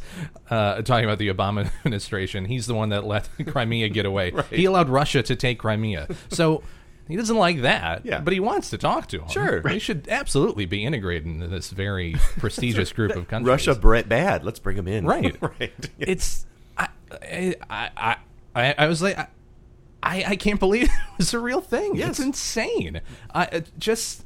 Speaker 5: uh, talking about the Obama administration. He's the one that let Crimea get away. He allowed Russia to take Crimea. So he doesn't like that,
Speaker 6: Yeah.
Speaker 5: but he wants to talk to him.
Speaker 6: Sure.
Speaker 5: He should absolutely be integrated into this very prestigious group of countries.
Speaker 6: Russia bad. Let's bring him in.
Speaker 5: Right.
Speaker 6: right.
Speaker 5: It's I I I I, I was like I, I I can't believe it was a real thing.
Speaker 6: Yes.
Speaker 5: It's insane. I it just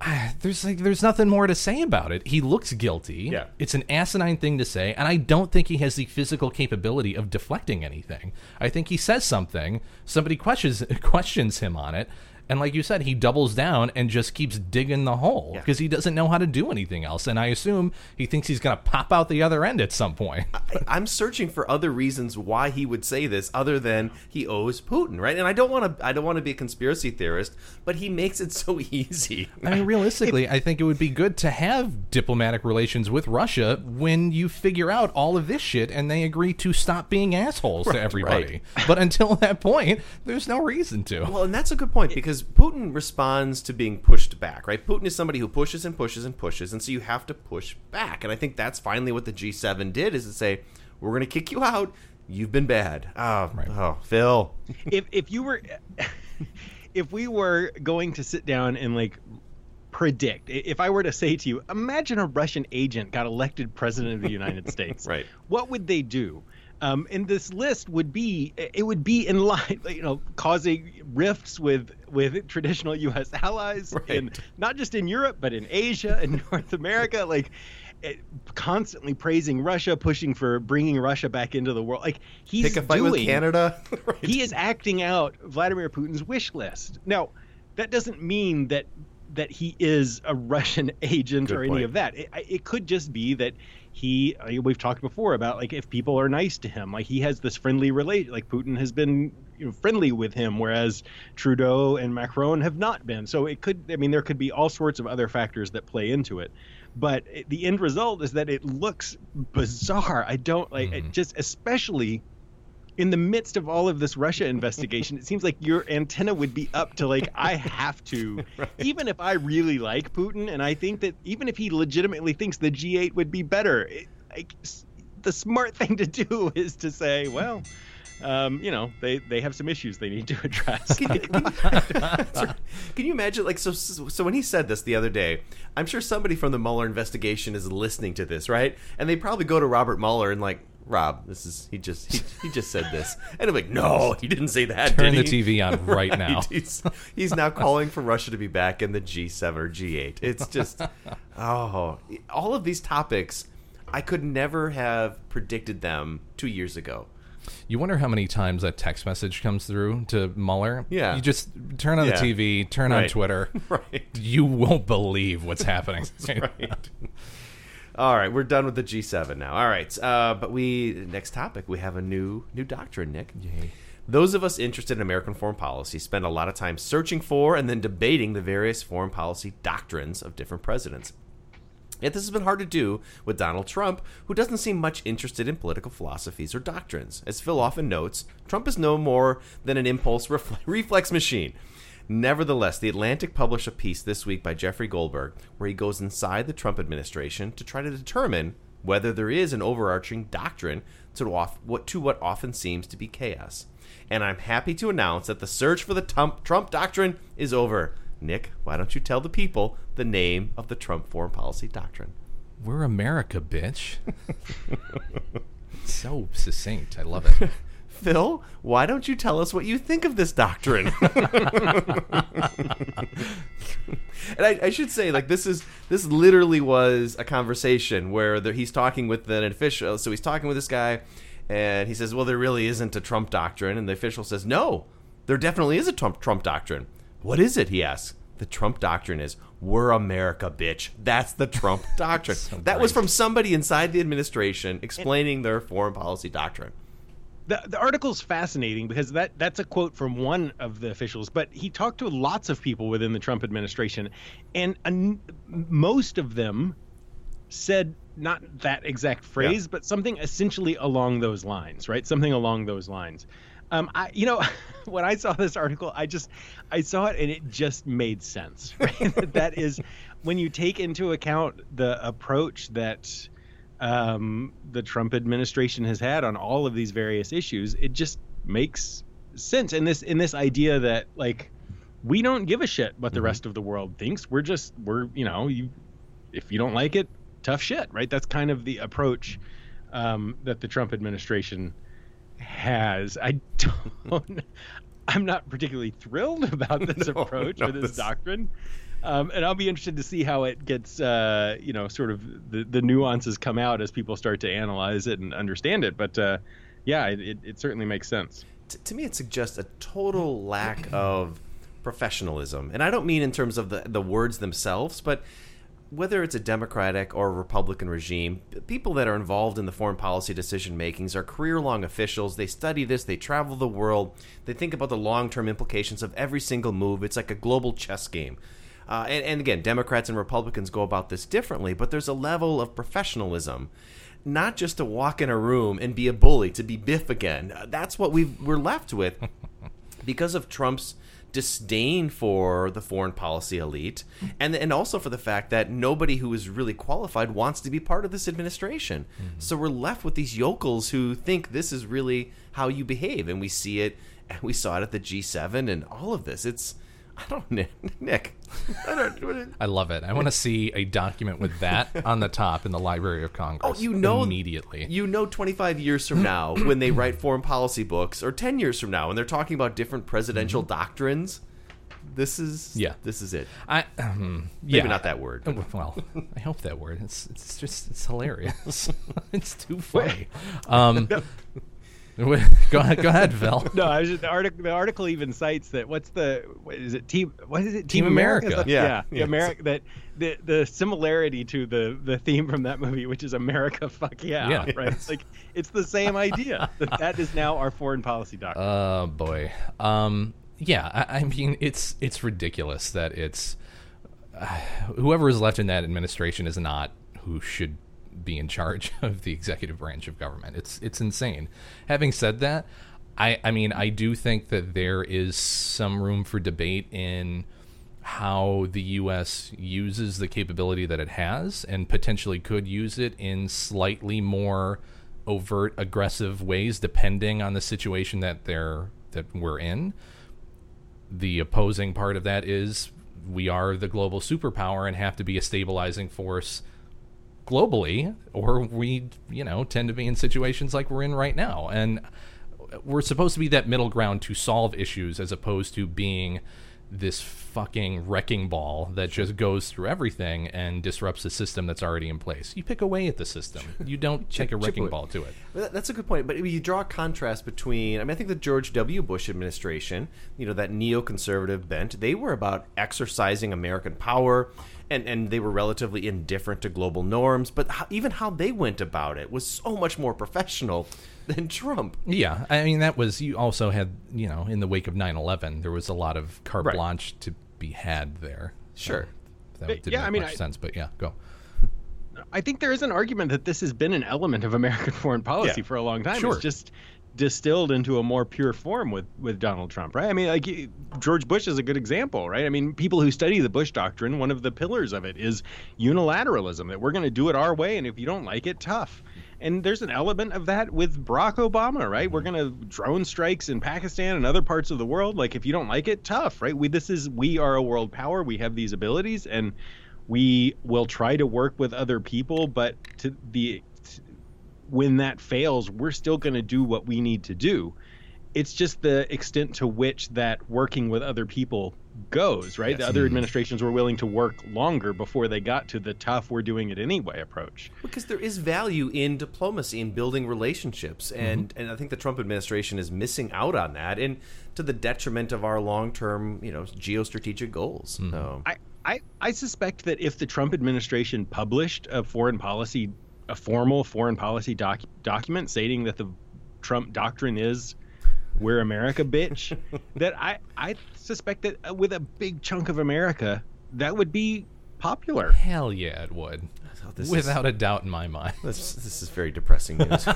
Speaker 5: I, there's like there's nothing more to say about it. He looks guilty.
Speaker 6: Yeah.
Speaker 5: It's an asinine thing to say, and I don't think he has the physical capability of deflecting anything. I think he says something, somebody questions questions him on it, and like you said, he doubles down and just keeps digging the hole
Speaker 6: Yeah.
Speaker 5: because he doesn't know how to do anything else. And I assume he thinks he's gonna pop out the other end at some point.
Speaker 6: I- I'm searching for other reasons why he would say this other than he owes Putin, right? And I don't want to I don't want to be a conspiracy theorist, but he makes it so easy.
Speaker 5: I mean, realistically, I think it would be good to have diplomatic relations with Russia when you figure out all of this shit and they agree to stop being assholes to everybody. But until that point, there's no reason to.
Speaker 6: Well, and that's a good point because Putin responds to being pushed back, right? Putin is somebody who pushes and pushes and pushes, and so you have to push back. And I think that's finally what the G7 did is to say, we're going to kick you out. You've been bad. Oh, oh, Phil.
Speaker 7: if if you were if we were going to sit down and like predict if i were to say to you imagine a russian agent got elected president of the united states
Speaker 6: Right.
Speaker 7: what would they do um, and this list would be it would be in line you know causing rifts with with traditional us allies in not just in europe but in asia and north america like it, constantly praising russia pushing for bringing russia back into the world like he's
Speaker 6: Pick a fight
Speaker 7: doing,
Speaker 6: with Canada. Right.
Speaker 7: he is acting out Vladimir Putin's wish list. Now, that doesn't mean that that he is a Russian agent
Speaker 6: Good
Speaker 7: or any
Speaker 6: point.
Speaker 7: of that. It, it could just be that he. Uh, we've talked before about like if people are nice to him, like he has this friendly relate. Like Putin has been you know, friendly with him, whereas Trudeau and Macron have not been. So it could. I mean, there could be all sorts of other factors that play into it. But the end result is that it looks bizarre. I don't like it mm-hmm. just, especially in the midst of all of this Russia investigation, it seems like your antenna would be up to like I have to, right. even if I really like Putin, and I think that even if he legitimately thinks the G8 would be better, it, like the smart thing to do is to say, well. Um, you know, they, they have some issues they need to address.
Speaker 6: can, you, can, you, can, you, imagine, like, so so when he said this the other day, I'm sure somebody from the Mueller investigation is listening to this, right? And they probably go to Robert Mueller and like, Rob, this is he just he, he just said this, and I'm like, no, he didn't say that.
Speaker 5: Turn
Speaker 6: the
Speaker 5: TV on right, right, now.
Speaker 6: He's, he's now calling for Russia to be back in the G7 or G8. It's just, oh, all of these topics, I could never have predicted them two years ago.
Speaker 5: You wonder how many times that text message comes through to Mueller.
Speaker 6: Yeah.
Speaker 5: You just turn on yeah. the TV, turn right. on Twitter.
Speaker 6: right.
Speaker 5: You won't believe what's happening.
Speaker 6: right. All right, we're done with the G7 now. All right, uh, but we next topic we have a new new doctrine, Nick.
Speaker 5: Yay.
Speaker 6: Those of us interested in American foreign policy spend a lot of time searching for and then debating the various foreign policy doctrines of different presidents. Yet this has been hard to do with Donald Trump, who doesn't seem much interested in political philosophies or doctrines. As Phil often notes, Trump is no more than an impulse reflex machine. Nevertheless, The Atlantic published a piece this week by Jeffrey Goldberg where he goes inside the Trump administration to try to determine whether there is an overarching doctrine to what, to what often seems to be chaos. And I'm happy to announce that the search for the Trump, Trump doctrine is over. Nick, why don't you tell the people the name of the Trump foreign policy doctrine?
Speaker 5: We're America, bitch. so succinct. I love it.
Speaker 6: Phil, why don't you tell us what you think of this doctrine? and I, I, should say, like this is this literally was a conversation where the, he's talking with an official. So he's talking with this guy, and he says, "Well, there really isn't a Trump doctrine," and the official says, "No, there definitely is a Trump Trump doctrine. What is it?" He asks. The Trump doctrine is "We're America, bitch." That's the Trump doctrine. so that was from somebody inside the administration explaining their foreign policy doctrine
Speaker 7: the, the article's fascinating because that that's a quote from one of the officials, but he talked to lots of people within the Trump administration, and uh, most of them said not that exact phrase, yeah. but something essentially along those lines, right? Something along those lines. Um, I, you know, when I saw this article, I just, I saw it and it just made sense. Right? that is, when you take into account the approach that um, the Trump administration has had on all of these various issues, it just makes sense. And this in this idea that like we don't give a shit what the mm-hmm. rest of the world thinks. We're just we're you know you if you don't like it, tough shit, right? That's kind of the approach um, that the Trump administration has. I don't. I'm not particularly thrilled about this no, approach or this, this doctrine. Um, and I'll be interested to see how it gets, uh, you know, sort of the, the nuances come out as people start to analyze it and understand it. But uh, yeah, it, it, certainly makes sense.
Speaker 6: T- to me, it suggests a total lack of professionalism. And I don't mean in terms of the, the words themselves, but whether it's a Democratic or a Republican regime, people that are involved in the foreign policy decision makings are career long officials. They study this, they travel the world, they think about the long term implications of every single move. It's like a global chess game. Uh, and, and again, Democrats and Republicans go about this differently, but there's a level of professionalism not just to walk in a room and be a bully, to be Biff again. Uh, that's what we we're left with because of Trump's disdain for the foreign policy elite, and and also for the fact that nobody who is really qualified wants to be part of this administration. Mm-hmm. So we're left with these yokels who think this is really how you behave, and we see it. We saw it at the G7 and all of this. It's I don't, Nick. I
Speaker 5: don't. I love it. I want to see a document with that on the top in the Library of Congress.
Speaker 6: Oh, you know
Speaker 5: immediately.
Speaker 6: You know, twenty five years from now, when they write foreign policy books, or ten years from now, when they're talking about different presidential mm-hmm. doctrines, this is
Speaker 5: yeah,
Speaker 6: this is it.
Speaker 5: I um,
Speaker 6: maybe yeah. not that word.
Speaker 5: Well, I hope that word. It's it's just it's hilarious. it's too funny. Um, go ahead, go ahead, Phil.
Speaker 7: No, I was just, the article. The article even cites that. What's the? What is it? Team? What is it?
Speaker 5: Team, Team America. America?
Speaker 7: Yeah, yeah. yeah. America. That the the similarity to the the theme from that movie, which is America, fuck yeah, yeah. right? It's like it's the same idea. that that is now our foreign policy doctrine.
Speaker 5: Oh boy. Um. Yeah. I, I mean, it's it's ridiculous that it's uh, whoever is left in that administration is not who should be in charge of the executive branch of government. It's it's insane. Having said that, I, I mean, I do think that there is some room for debate in how the U.S. uses the capability that it has and potentially could use it in slightly more overt, aggressive ways, depending on the situation that they're that we're in. The opposing part of that is we are the global superpower and have to be a stabilizing force globally, or we, you know, tend to be in situations like we're in right now. And we're supposed to be that middle ground to solve issues as opposed to being this fucking wrecking ball that just goes through everything and disrupts the system that's already in place. You pick away at the system. You don't take a wrecking ball to it.
Speaker 6: Well, That's a good point. But you draw a contrast between, I mean, I think the George W. Bush administration, you know, that neoconservative bent, they were about exercising American power. And, and they were relatively indifferent to global norms, but how, even how they went about it was so much more professional than Trump.
Speaker 5: Yeah, I mean that was you also had you know in the wake of 9-11, there was a lot of carte
Speaker 6: Right.
Speaker 5: blanche to be had there.
Speaker 6: Sure.
Speaker 5: that
Speaker 7: But,
Speaker 5: didn't
Speaker 7: yeah,
Speaker 5: make
Speaker 7: I mean,
Speaker 5: much
Speaker 7: I-
Speaker 5: sense, but yeah, go.
Speaker 7: I think there is an argument that this has been an element of American foreign policy
Speaker 5: Yeah.
Speaker 7: for a long time.
Speaker 5: Sure.
Speaker 7: It's just distilled into a more pure form with with Donald Trump, right? I mean, like George Bush is a good example, right? I mean, people who study the Bush doctrine, one of the pillars of it is unilateralism that we're going to do it our way, and if you don't like it, tough. And there's an element of that with Barack Obama, right? We're mm-hmm. going to drone strikes in Pakistan and other parts of the world. Like, if you don't like it, tough, right? We this is we are a world power. We have these abilities, and we will try to work with other people, but to the when that fails, we're still going to do what we need to do. It's just the extent to which that working with other people goes, right?
Speaker 6: Yes.
Speaker 7: The other
Speaker 6: Mhm.
Speaker 7: administrations were willing to work longer before they got to the tough, we're doing it anyway approach.
Speaker 6: Because there is value in diplomacy in building relationships, and and I think the Trump administration is missing out on that, and to the detriment of our long term, you know, geostrategic goals. So
Speaker 7: I, I, I suspect that if the Trump administration published a foreign policy, a formal foreign policy doc, document stating that the Trump doctrine is "We're America, bitch," that I, I suspect that uh, with a big chunk of America, that would be popular.
Speaker 5: Hell yeah, it would.
Speaker 6: this
Speaker 5: Without a doubt in my mind.
Speaker 6: This, this is very depressing news. no,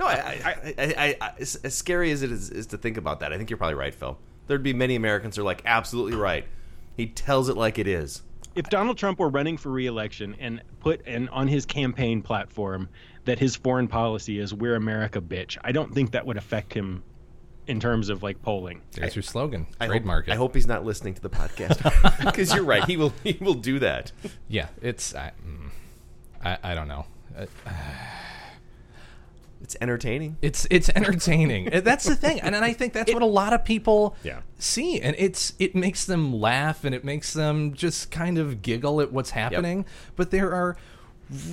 Speaker 6: I, I, I, I, I, as as scary as it is, is to think about that, I think you're probably right, Phil. There'd be many Americans who are like, absolutely right. He tells it like it is.
Speaker 7: If Donald Trump were running for re-election and put an, on his campaign platform that his foreign policy is "We're America, bitch," I don't think that would affect him in terms of like polling.
Speaker 5: There's your slogan.
Speaker 6: I
Speaker 5: Trademark
Speaker 6: hope,
Speaker 5: it.
Speaker 6: I hope he's not listening to the podcast because you're right. He will. He will do that.
Speaker 5: Yeah, it's I, mm, I, I don't know. Uh,
Speaker 6: It's entertaining.
Speaker 5: It's it's entertaining. That's the thing, and, and I think that's what a lot of people
Speaker 6: Yeah.
Speaker 5: see, and it's it makes them laugh and it makes them just kind of giggle at what's happening. But there are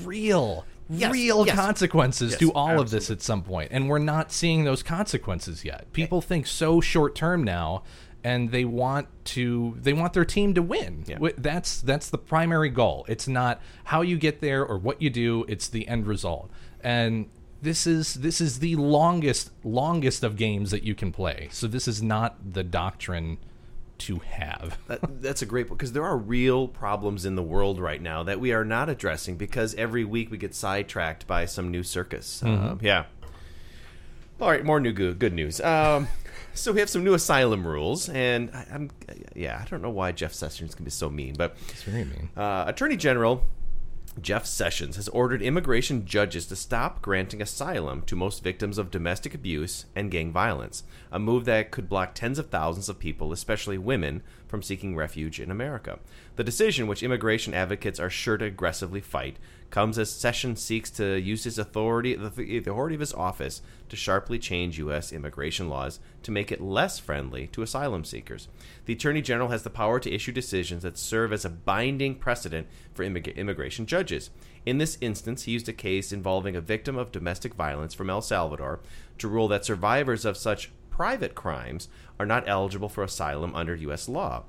Speaker 5: real,
Speaker 6: Yes,
Speaker 5: real
Speaker 6: yes.
Speaker 5: consequences
Speaker 6: Yes,
Speaker 5: to all of this at some point, and we're not seeing those consequences yet. Eh. People think so short term now. And they want to, they want their team to win.
Speaker 6: Yeah.
Speaker 5: That's that's the primary goal. It's not how you get there or what you do. It's the end result. And this is this is the longest longest of games that you can play. So this is not the doctrine to have.
Speaker 6: That, that's a great point because there are real problems in the world right now that we are not addressing because every week we get sidetracked by some new circus. Um, yeah. All right, more new good, good news. Um, so we have some new asylum rules, and I, I'm yeah, I don't know why Jeff Sessions can be so mean, but
Speaker 5: It's very mean.
Speaker 6: uh, Attorney General Jeff Sessions has ordered immigration judges to stop granting asylum to most victims of domestic abuse and gang violence, a move that could block tens of thousands of people, especially women, from seeking refuge in America. The decision, which immigration advocates are sure to aggressively fight, comes as Sessions seeks to use his authority, the authority of his office, to sharply change U.S. immigration laws to make it less friendly to asylum seekers. The Attorney General has the power to issue decisions that serve as a binding precedent for immig- immigration judges. In this instance, he used a case involving a victim of domestic violence from El Salvador to rule that survivors of such private crimes are not eligible for asylum under U.S. law.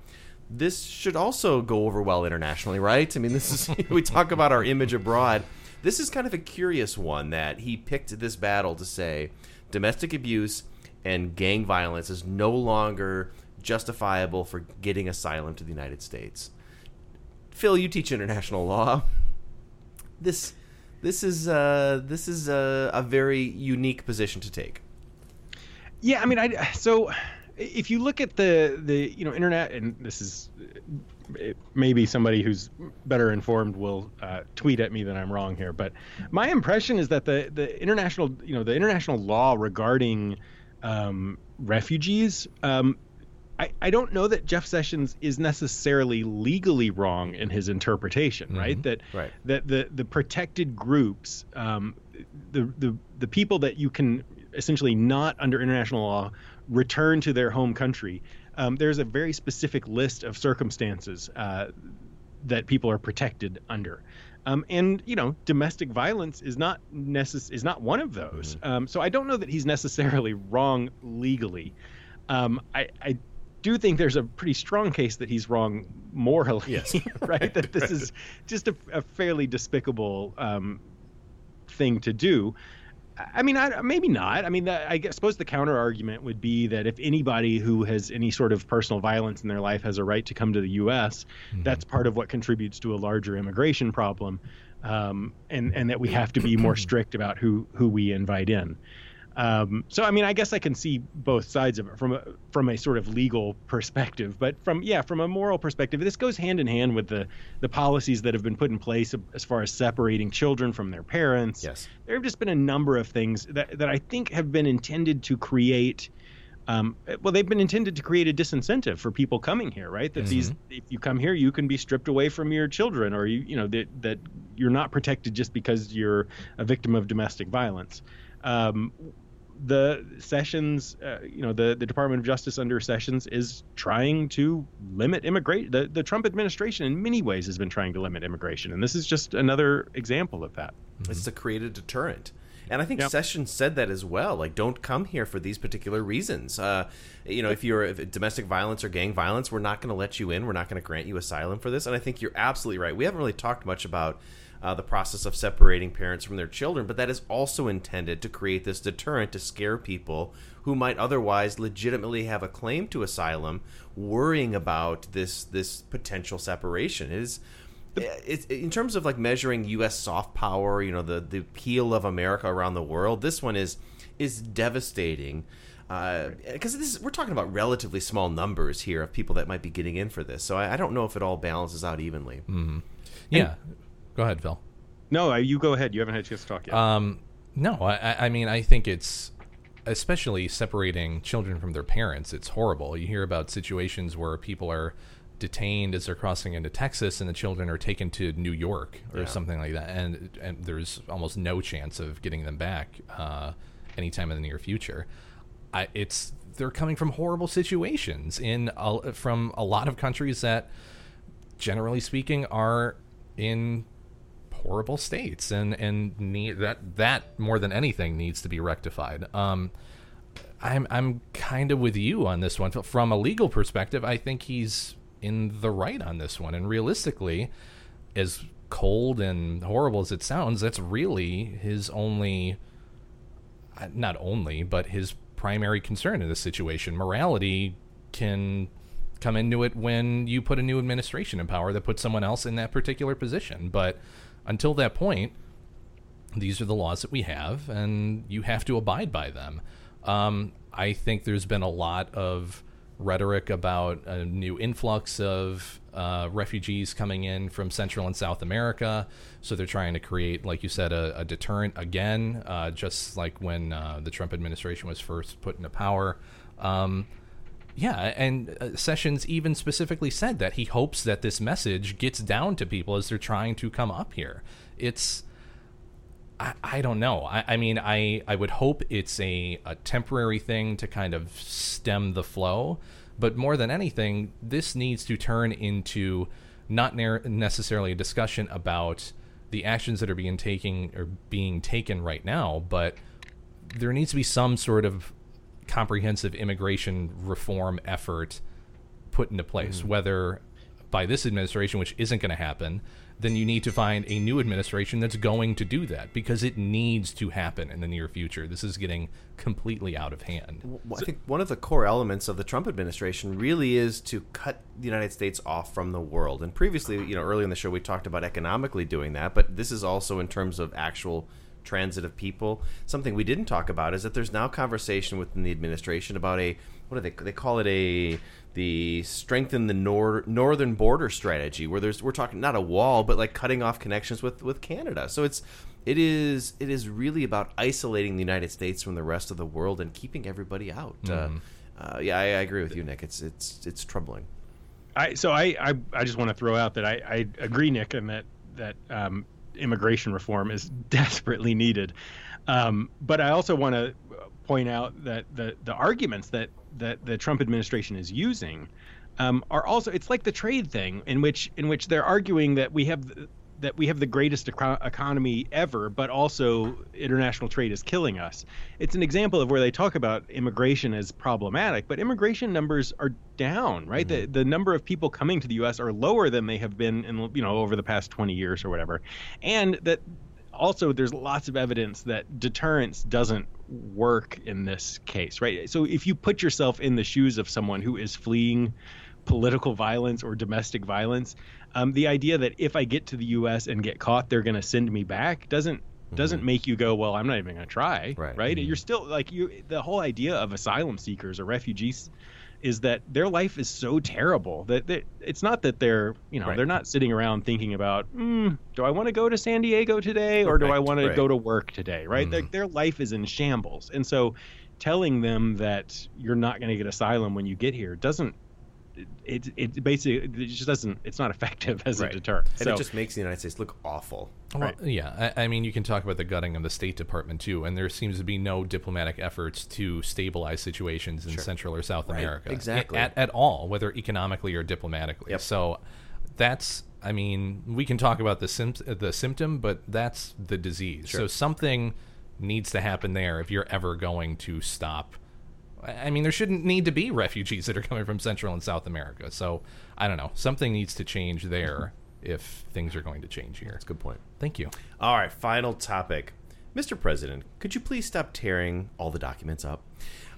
Speaker 6: This should also go over well internationally, right? I mean, this is we talk about our image abroad. This is kind of a curious one that he picked this battle to say domestic abuse and gang violence is no longer justifiable for getting asylum to the United States. Phil, you teach international law. This this is uh, this is a, a very unique position to take.
Speaker 7: Yeah, I mean, I so if you look at the the you know internet, and this is maybe somebody who's better informed will uh, tweet at me that I'm wrong here, but my impression is that the the international you know the international law regarding um, refugees. Um, I, I don't know that Jeff Sessions is necessarily legally wrong in his interpretation,
Speaker 6: Mm-hmm.
Speaker 7: right? That
Speaker 6: Right.
Speaker 7: that the the protected groups, um, the the the people that you can essentially not under international law return to their home country. Um, there's a very specific list of circumstances uh, that people are protected under. Um, and you know, domestic violence is not necess- is not one of those. Um, so I don't know that he's necessarily wrong legally. Um, I, I do think there's a pretty strong case that he's wrong morally.
Speaker 6: Yes.
Speaker 7: right. That this is just a, a fairly despicable um, thing to do. I mean, I, maybe not. I mean, the, I guess, suppose the counter argument would be that if anybody who has any sort of personal violence in their life has a right to come to the U.S., that's part of what contributes to a larger immigration problem, um, and and that we have to be more strict about who who we invite in. Um, so I mean, I guess I can see both sides of it from a from a sort of legal perspective, but from yeah, from a moral perspective, this goes hand in hand with the the policies that have been put in place as far as separating children from their parents.
Speaker 6: Yes.
Speaker 7: there have just been a number of things that that I think have been intended to create. Um, well, they've been intended to create a disincentive for people coming here, right? That these, if you come here, you can be stripped away from your children, or you, you know, that that you're not protected just because you're a victim of domestic violence. Um, the Sessions, uh, you know, the, the Department of Justice under Sessions is trying to limit immigration. The, the Trump administration, in many ways, has been trying to limit immigration, and this is just another example of that.
Speaker 6: It's to create a deterrent. And I think
Speaker 7: Yep.
Speaker 6: Sessions said that as well. Like, don't come here for these particular reasons. Uh, you know, if you're if domestic violence or gang violence, we're not going to let you in. We're not going to grant you asylum for this. And I think you're absolutely right. We haven't really talked much about uh, the process of separating parents from their children, but that is also intended to create this deterrent to scare people who might otherwise legitimately have a claim to asylum, worrying about this this potential separation. It is it's in terms of like measuring U.S. soft power, you know, the the appeal of America around the world. This one is is devastating because this is, we're talking about relatively small numbers here of people that might be getting in for this. So I, I don't know if it all balances out evenly.
Speaker 5: Yeah. Go ahead, Phil.
Speaker 7: No, you go ahead. You haven't had a chance to talk yet.
Speaker 5: Um, no, I, I- I mean, I think it's especially separating children from their parents. It's horrible. You hear about situations where people are detained as they're crossing into Texas, and the children are taken to New York or
Speaker 6: Yeah.
Speaker 5: something like that, and and there's almost no chance of getting them back uh, anytime in the near future. I, it's they're coming from horrible situations in a, from a lot of countries that, generally speaking, are in horrible states and and need that that more than anything needs to be rectified. Um i'm i'm kind of with you on this one. From a legal perspective i think he's in the right on this one and realistically as cold and horrible as it sounds that's really his only uh, not only but his primary concern in this situation. Morality can come into it when you put a new administration in power that puts someone else in that particular position but until that point these are the laws that we have and you have to abide by them um, i think there's been a lot of rhetoric about a new influx of uh, refugees coming in from Central and South America. So they're trying to create, like you said, a, a deterrent again, uh, just like when uh, the Trump administration was first put into power. Um, yeah, and uh, Sessions even specifically said that he hopes that this message gets down to people as they're trying to come up here. It's I, I don't know. I, I mean, I, I would hope it's a, a temporary thing to kind of stem the flow. But more than anything, this needs to turn into not ne- necessarily a discussion about the actions that are being taking or being taken right now, but there needs to be some sort of comprehensive immigration reform effort put into place, mm-hmm. whether by this administration, which isn't going to happen, then you need to find a new administration that's going to do that because it needs to happen in the near future. This is getting completely out of hand.
Speaker 6: Well, I think one of the core elements of the Trump administration really is to cut the United States off from the world. And previously, you know, early in the show, we talked about economically doing that, but this is also in terms of actual transit of people. Something we didn't talk about is that there's now conversation within the administration about a what do they they call it a the strengthen the nor- northern border strategy where there's we're talking not a wall but like cutting off connections with with Canada. So it's it is it is really about isolating the United States from the rest of the world and keeping everybody out.
Speaker 5: Mhm.
Speaker 6: Uh, uh, yeah, I, I agree with you, Nick. It's it's it's troubling.
Speaker 7: I so I I, I just want to throw out that I, I agree, Nick, and that that um, immigration reform is desperately needed. Um, but I also want to point out that the the arguments that that the Trump administration is using um, are also it's like the trade thing in which in which they're arguing that we have that we have the greatest eco- economy ever, but also international trade is killing us. It's an example of where they talk about immigration as problematic, but immigration numbers are down, right? Mm-hmm. The the number of people coming to the U.S. are lower than they have been in you know over the past 20 years or whatever, and that also there's lots of evidence that deterrence doesn't work in this case, right? So if you put yourself in the shoes of someone who is fleeing political violence or domestic violence, um, the idea that if I get to the U.S. and get caught, they're going to send me back doesn't doesn't make you go, well, I'm not even going to try, right? You're still like you. The whole idea of asylum seekers or refugees is that their life is so terrible that that it's not that they're you know
Speaker 6: Right.
Speaker 7: they're not sitting around thinking about mm, do I want to go to San Diego today or do I
Speaker 6: Right,
Speaker 7: want to go to work today right their, their life is in shambles and so telling them that you're not going to get asylum when you get here doesn't it, it basically it just doesn't it's not effective as
Speaker 6: Right.
Speaker 7: a deterrent
Speaker 6: and
Speaker 7: so
Speaker 6: it just makes the United States look awful.
Speaker 5: Well, yeah, I, I mean, you can talk about the gutting of the State Department too, and there seems to be no diplomatic efforts to stabilize situations in
Speaker 6: Sure.
Speaker 5: Central or South
Speaker 6: Right,
Speaker 5: America,
Speaker 6: exactly.
Speaker 5: at, at all, whether economically or diplomatically. So that's, I mean, we can talk about the sim- the symptom, but that's the disease.
Speaker 6: Sure.
Speaker 5: So something needs to happen there if you're ever going to stop. I mean, there shouldn't need to be refugees that are coming from Central and South America. So I don't know, something needs to change there if things are going to change here. That's
Speaker 6: a good point.
Speaker 5: Thank you.
Speaker 6: All right, final topic. Mr. President, could you please stop tearing all the documents up?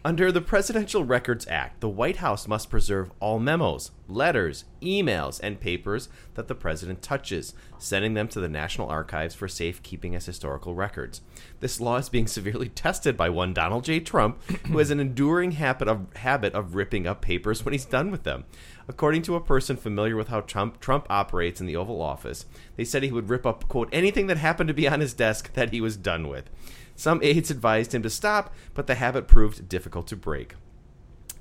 Speaker 6: Under the Presidential Records Act, the White House must preserve all memos, letters, emails, and papers that the president touches, sending them to the National Archives for safekeeping as historical records. This law is being severely tested by one Donald J. Trump, who has an enduring habit of habit of ripping up papers when he's done with them. According to a person familiar with how Trump Trump operates in the Oval Office, they said he would rip up quote anything that happened to be on his desk that he was done with. Some aides advised him to stop, but the habit proved difficult to break.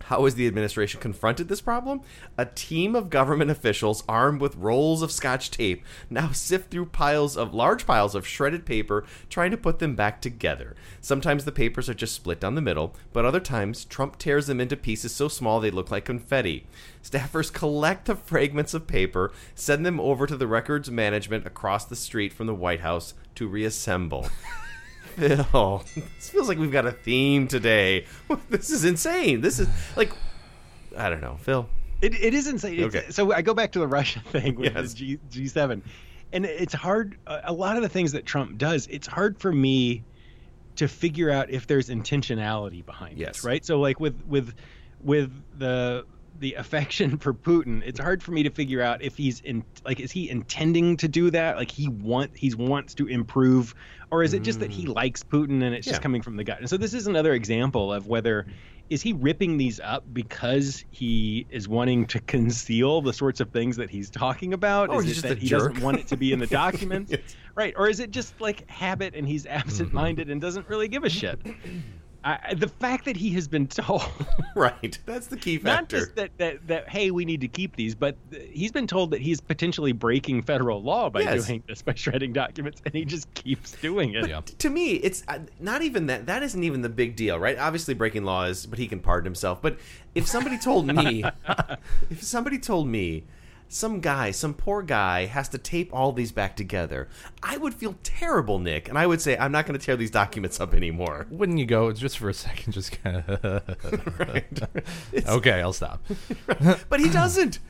Speaker 6: How has the administration confronted this problem? A team of government officials armed with rolls of scotch tape now sift through piles of large piles of shredded paper trying to put them back together. Sometimes the papers are just split down the middle, but other times Trump tears them into pieces so small they look like confetti. Staffers collect the fragments of paper, send them over to the records management across the street from the White House to reassemble. Phil, oh, this feels like we've got a theme today. This is insane. This is like, I don't know, Phil.
Speaker 7: It, it is insane. It's-
Speaker 6: Okay.
Speaker 7: So I go back to the Russia thing with
Speaker 6: Yes.
Speaker 7: the G, G7. And it's hard. A a lot of the things that Trump does, it's hard for me to figure out if there's intentionality behind
Speaker 6: Yes.
Speaker 7: it, right? So like with with with the the affection for Putin, it's hard for me to figure out if he's in like is he intending to do that? Like he want he wants to improve, or is it just that he likes Putin and it's
Speaker 6: Mm. Yeah.
Speaker 7: just coming from the gut? And so this is another example of whether is he ripping these up because he is wanting to conceal the sorts of things that he's talking about?
Speaker 6: Or
Speaker 7: is
Speaker 6: he's
Speaker 7: it
Speaker 6: just
Speaker 7: that he
Speaker 6: jerk.
Speaker 7: doesn't want it to be in the documents?
Speaker 6: Yes.
Speaker 7: Right. Or is it just like habit and he's absent-minded and doesn't really give a shit? I, the fact that he has been told,
Speaker 6: Right. That's the key factor.
Speaker 7: not just that, that that hey, we need to keep these, but th- he's been told that he's potentially breaking federal law by
Speaker 6: Yes.
Speaker 7: doing this, by shredding documents, and he just keeps doing it.
Speaker 6: to me, it's uh, not even that. That isn't even the big deal, right? Obviously, breaking laws, but he can pardon himself. But if somebody told me, if somebody told me, some guy, some poor guy, has to tape all these back together, I would feel terrible, Nick, and I would say, I'm not going to tear these documents up anymore.
Speaker 5: Wouldn't you go just for a second? Just kind of. okay, I'll stop.
Speaker 6: but he doesn't. It-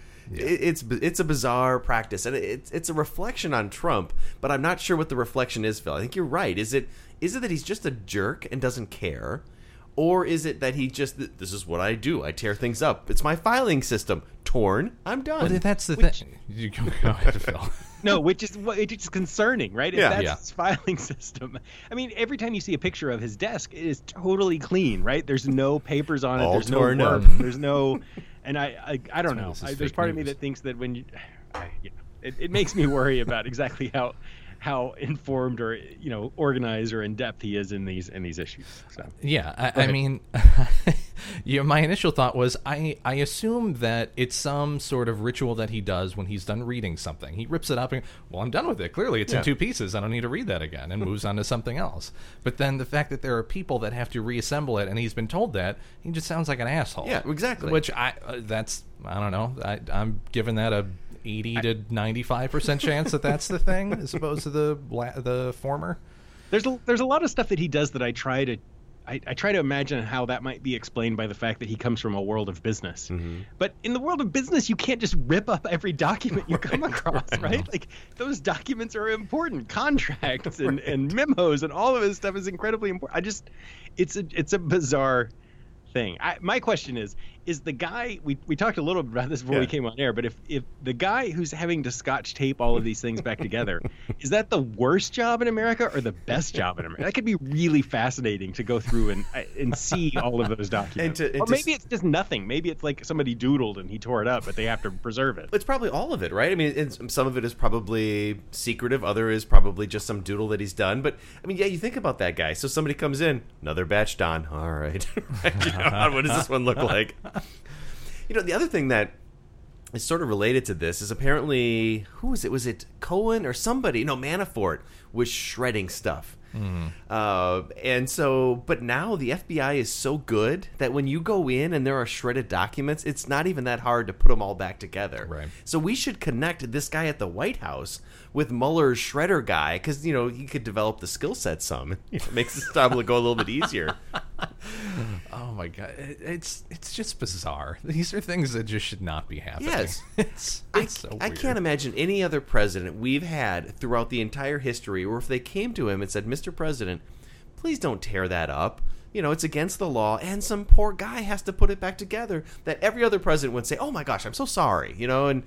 Speaker 6: It's it's a bizarre practice, and it's it's a reflection on Trump. But I'm not sure what the reflection is, Phil. I think you're right. Is it is it that he's just a jerk and doesn't care, or is it that he just this is what I do? I tear things up. It's my filing system. Torn. I'm done.
Speaker 5: But that's the
Speaker 7: Which-
Speaker 5: thing. You go, go ahead, Phil.
Speaker 7: No, which is what it's concerning, right? If
Speaker 6: Yeah.
Speaker 7: that's
Speaker 5: Yeah.
Speaker 7: his filing system. I mean, every time you see a picture of his desk, it is totally clean, right? There's no papers on it.
Speaker 6: All
Speaker 7: there's
Speaker 6: torn
Speaker 7: no
Speaker 6: up.
Speaker 7: There's no, and I, I, I don't know. I, there's
Speaker 5: fake
Speaker 7: part of me that thinks that when you, I, you know, it, it makes me worry about exactly how, how informed or you know organized or in depth he is in these in these issues. So.
Speaker 5: Yeah, I, I mean, yeah. My initial thought was I I assume that it's some sort of ritual that he does when he's done reading something. He rips it up and well, I'm done with it. Clearly, it's
Speaker 6: Yeah.
Speaker 5: in two pieces. I don't need to read that again, and moves on to something else. But then the fact that there are people that have to reassemble it, and he's been told that, he just sounds like an asshole.
Speaker 6: Yeah, exactly.
Speaker 5: Which I uh, that's I don't know. I, I'm giving that a. 80 to 95% chance that that's the thing as opposed to the the former
Speaker 7: There's a, there's a lot of stuff that he does that I try to I, I try to imagine how that might be explained by the fact that he comes from a world of business. Mm-hmm. But in the world of business, you can't just rip up every document you come across, right? Like those documents are important, contracts and, and memos and all of this stuff is incredibly important. I just it's a it's a bizarre thing. I, my question is: Is the guy we, we talked a little bit about this before we came on air? But if if the guy who's having to scotch tape all of these things back together, is that the worst job in America or the best job in America? That could be really fascinating to go through and uh, and see all of those documents.
Speaker 6: And to- and
Speaker 7: or maybe
Speaker 6: s-
Speaker 7: it's just nothing. Maybe it's like somebody doodled and he tore it up, but they have to preserve it.
Speaker 6: It's probably all of it, right? I mean, some of it is probably secretive. Other is probably just some doodle that he's done. But I mean, yeah, you think about that guy. So somebody comes in, another batch done. All right, You know, what does this one look like? You know, the other thing that is sort of related to this is apparently who was it? Was it Cohen or somebody? No, Manafort was shredding stuff. Uh, and so, but now the FBI is so good that when you go in and there are shredded documents, it's not even that hard to put them all back together.
Speaker 5: Right.
Speaker 6: So we should connect this guy at the White House with Mueller's shredder guy because you know he could develop the skill set some. It makes his job go a little bit easier.
Speaker 5: Oh my god, it, it's it's just bizarre. These are things that just should not be happening.
Speaker 6: Yes.
Speaker 5: it's,
Speaker 6: I,
Speaker 5: it's so
Speaker 6: I can't imagine any other president we've had throughout the entire history where if they came to him and said, Mr. President, please don't tear that up. You know, it's against the law, and some poor guy has to put it back together. That every other president would say, Oh my gosh, I'm so sorry. You know, and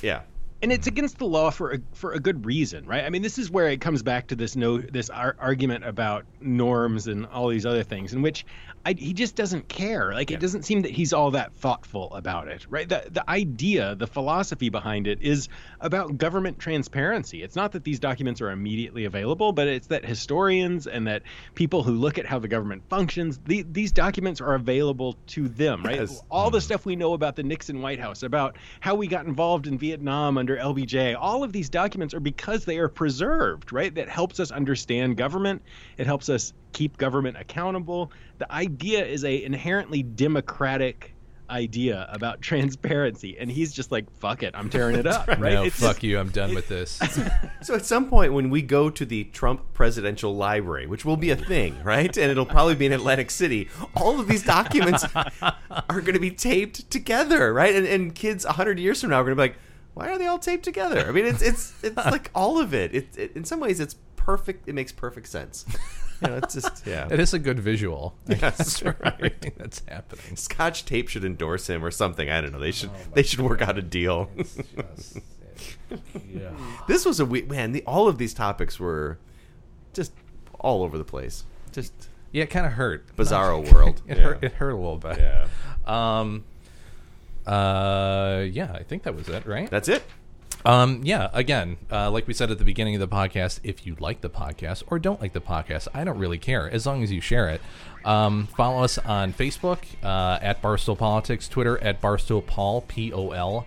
Speaker 6: yeah.
Speaker 7: And it's against the law for a, for a good reason, right? I mean, this is where it comes back to this no this ar- argument about norms and all these other things, in which I, he just doesn't care. Like, it doesn't seem that he's all that thoughtful about it, right? The the idea, the philosophy behind it is about government transparency. It's not that these documents are immediately available, but it's that historians and that people who look at how the government functions, the, these documents are available to them, right?
Speaker 6: Yes.
Speaker 7: all the mm-hmm. stuff we know about the Nixon White House, about how we got involved in Vietnam under LBJ, all of these documents are because they are preserved, right? That helps us understand government. It helps us keep government accountable. The idea is a inherently democratic idea about transparency, and he's just like, "Fuck it, I'm tearing it up." right?
Speaker 5: No,
Speaker 7: It's
Speaker 5: fuck
Speaker 7: just-
Speaker 5: you. I'm done with this.
Speaker 6: So at some point when we go to the Trump Presidential Library, which will be a thing, right? And it'll probably be in Atlantic City, all of these documents are going to be taped together, right? And, and kids 100 years from now are going to be like, why are they all taped together? I mean, it's it's it's like all of it. It, it. In some ways, it's perfect. It makes perfect sense. You know, it's just, yeah.
Speaker 5: It is a good visual.
Speaker 6: Yes, right.
Speaker 5: everything that's happening.
Speaker 6: Scotch Tape should endorse him or something. I don't know. They should they should work out a deal.
Speaker 5: yeah.
Speaker 6: this was a we man. The, all of these topics were just all over the place. Just
Speaker 5: Yeah, it kind of hurt.
Speaker 6: Bizarro world.
Speaker 5: it
Speaker 6: Yeah.
Speaker 5: hurt. It hurt a little bit.
Speaker 6: Yeah.
Speaker 5: Um. Uh. Yeah, I think that was it. Right.
Speaker 6: that's it.
Speaker 5: Um, yeah, again, uh, like we said at the beginning of the podcast, if you like the podcast or don't like the podcast, I don't really care as long as you share it. Um, follow us on Facebook uh, at Barstool Politics, Twitter at Barstool Paul, P O L.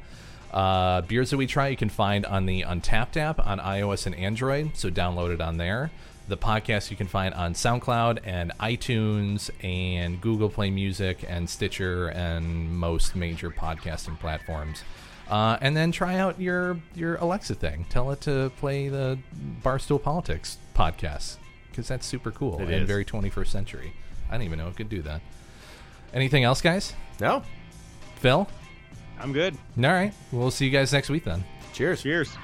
Speaker 5: Uh, beers that we try you can find on the Untappd app on iOS and Android, so download it on there. The podcast you can find on SoundCloud and iTunes and Google Play Music and Stitcher and most major podcasting platforms. Uh, and then try out your your Alexa thing. Tell it to play the Barstool Politics podcast because that's super cool
Speaker 6: It
Speaker 5: and
Speaker 6: is.
Speaker 5: very 21st century. I didn't even know it could do that. Anything else, guys?
Speaker 6: No.
Speaker 5: Phil?
Speaker 7: I'm good.
Speaker 5: All right. We'll see you guys next week then.
Speaker 6: Cheers.
Speaker 7: Cheers.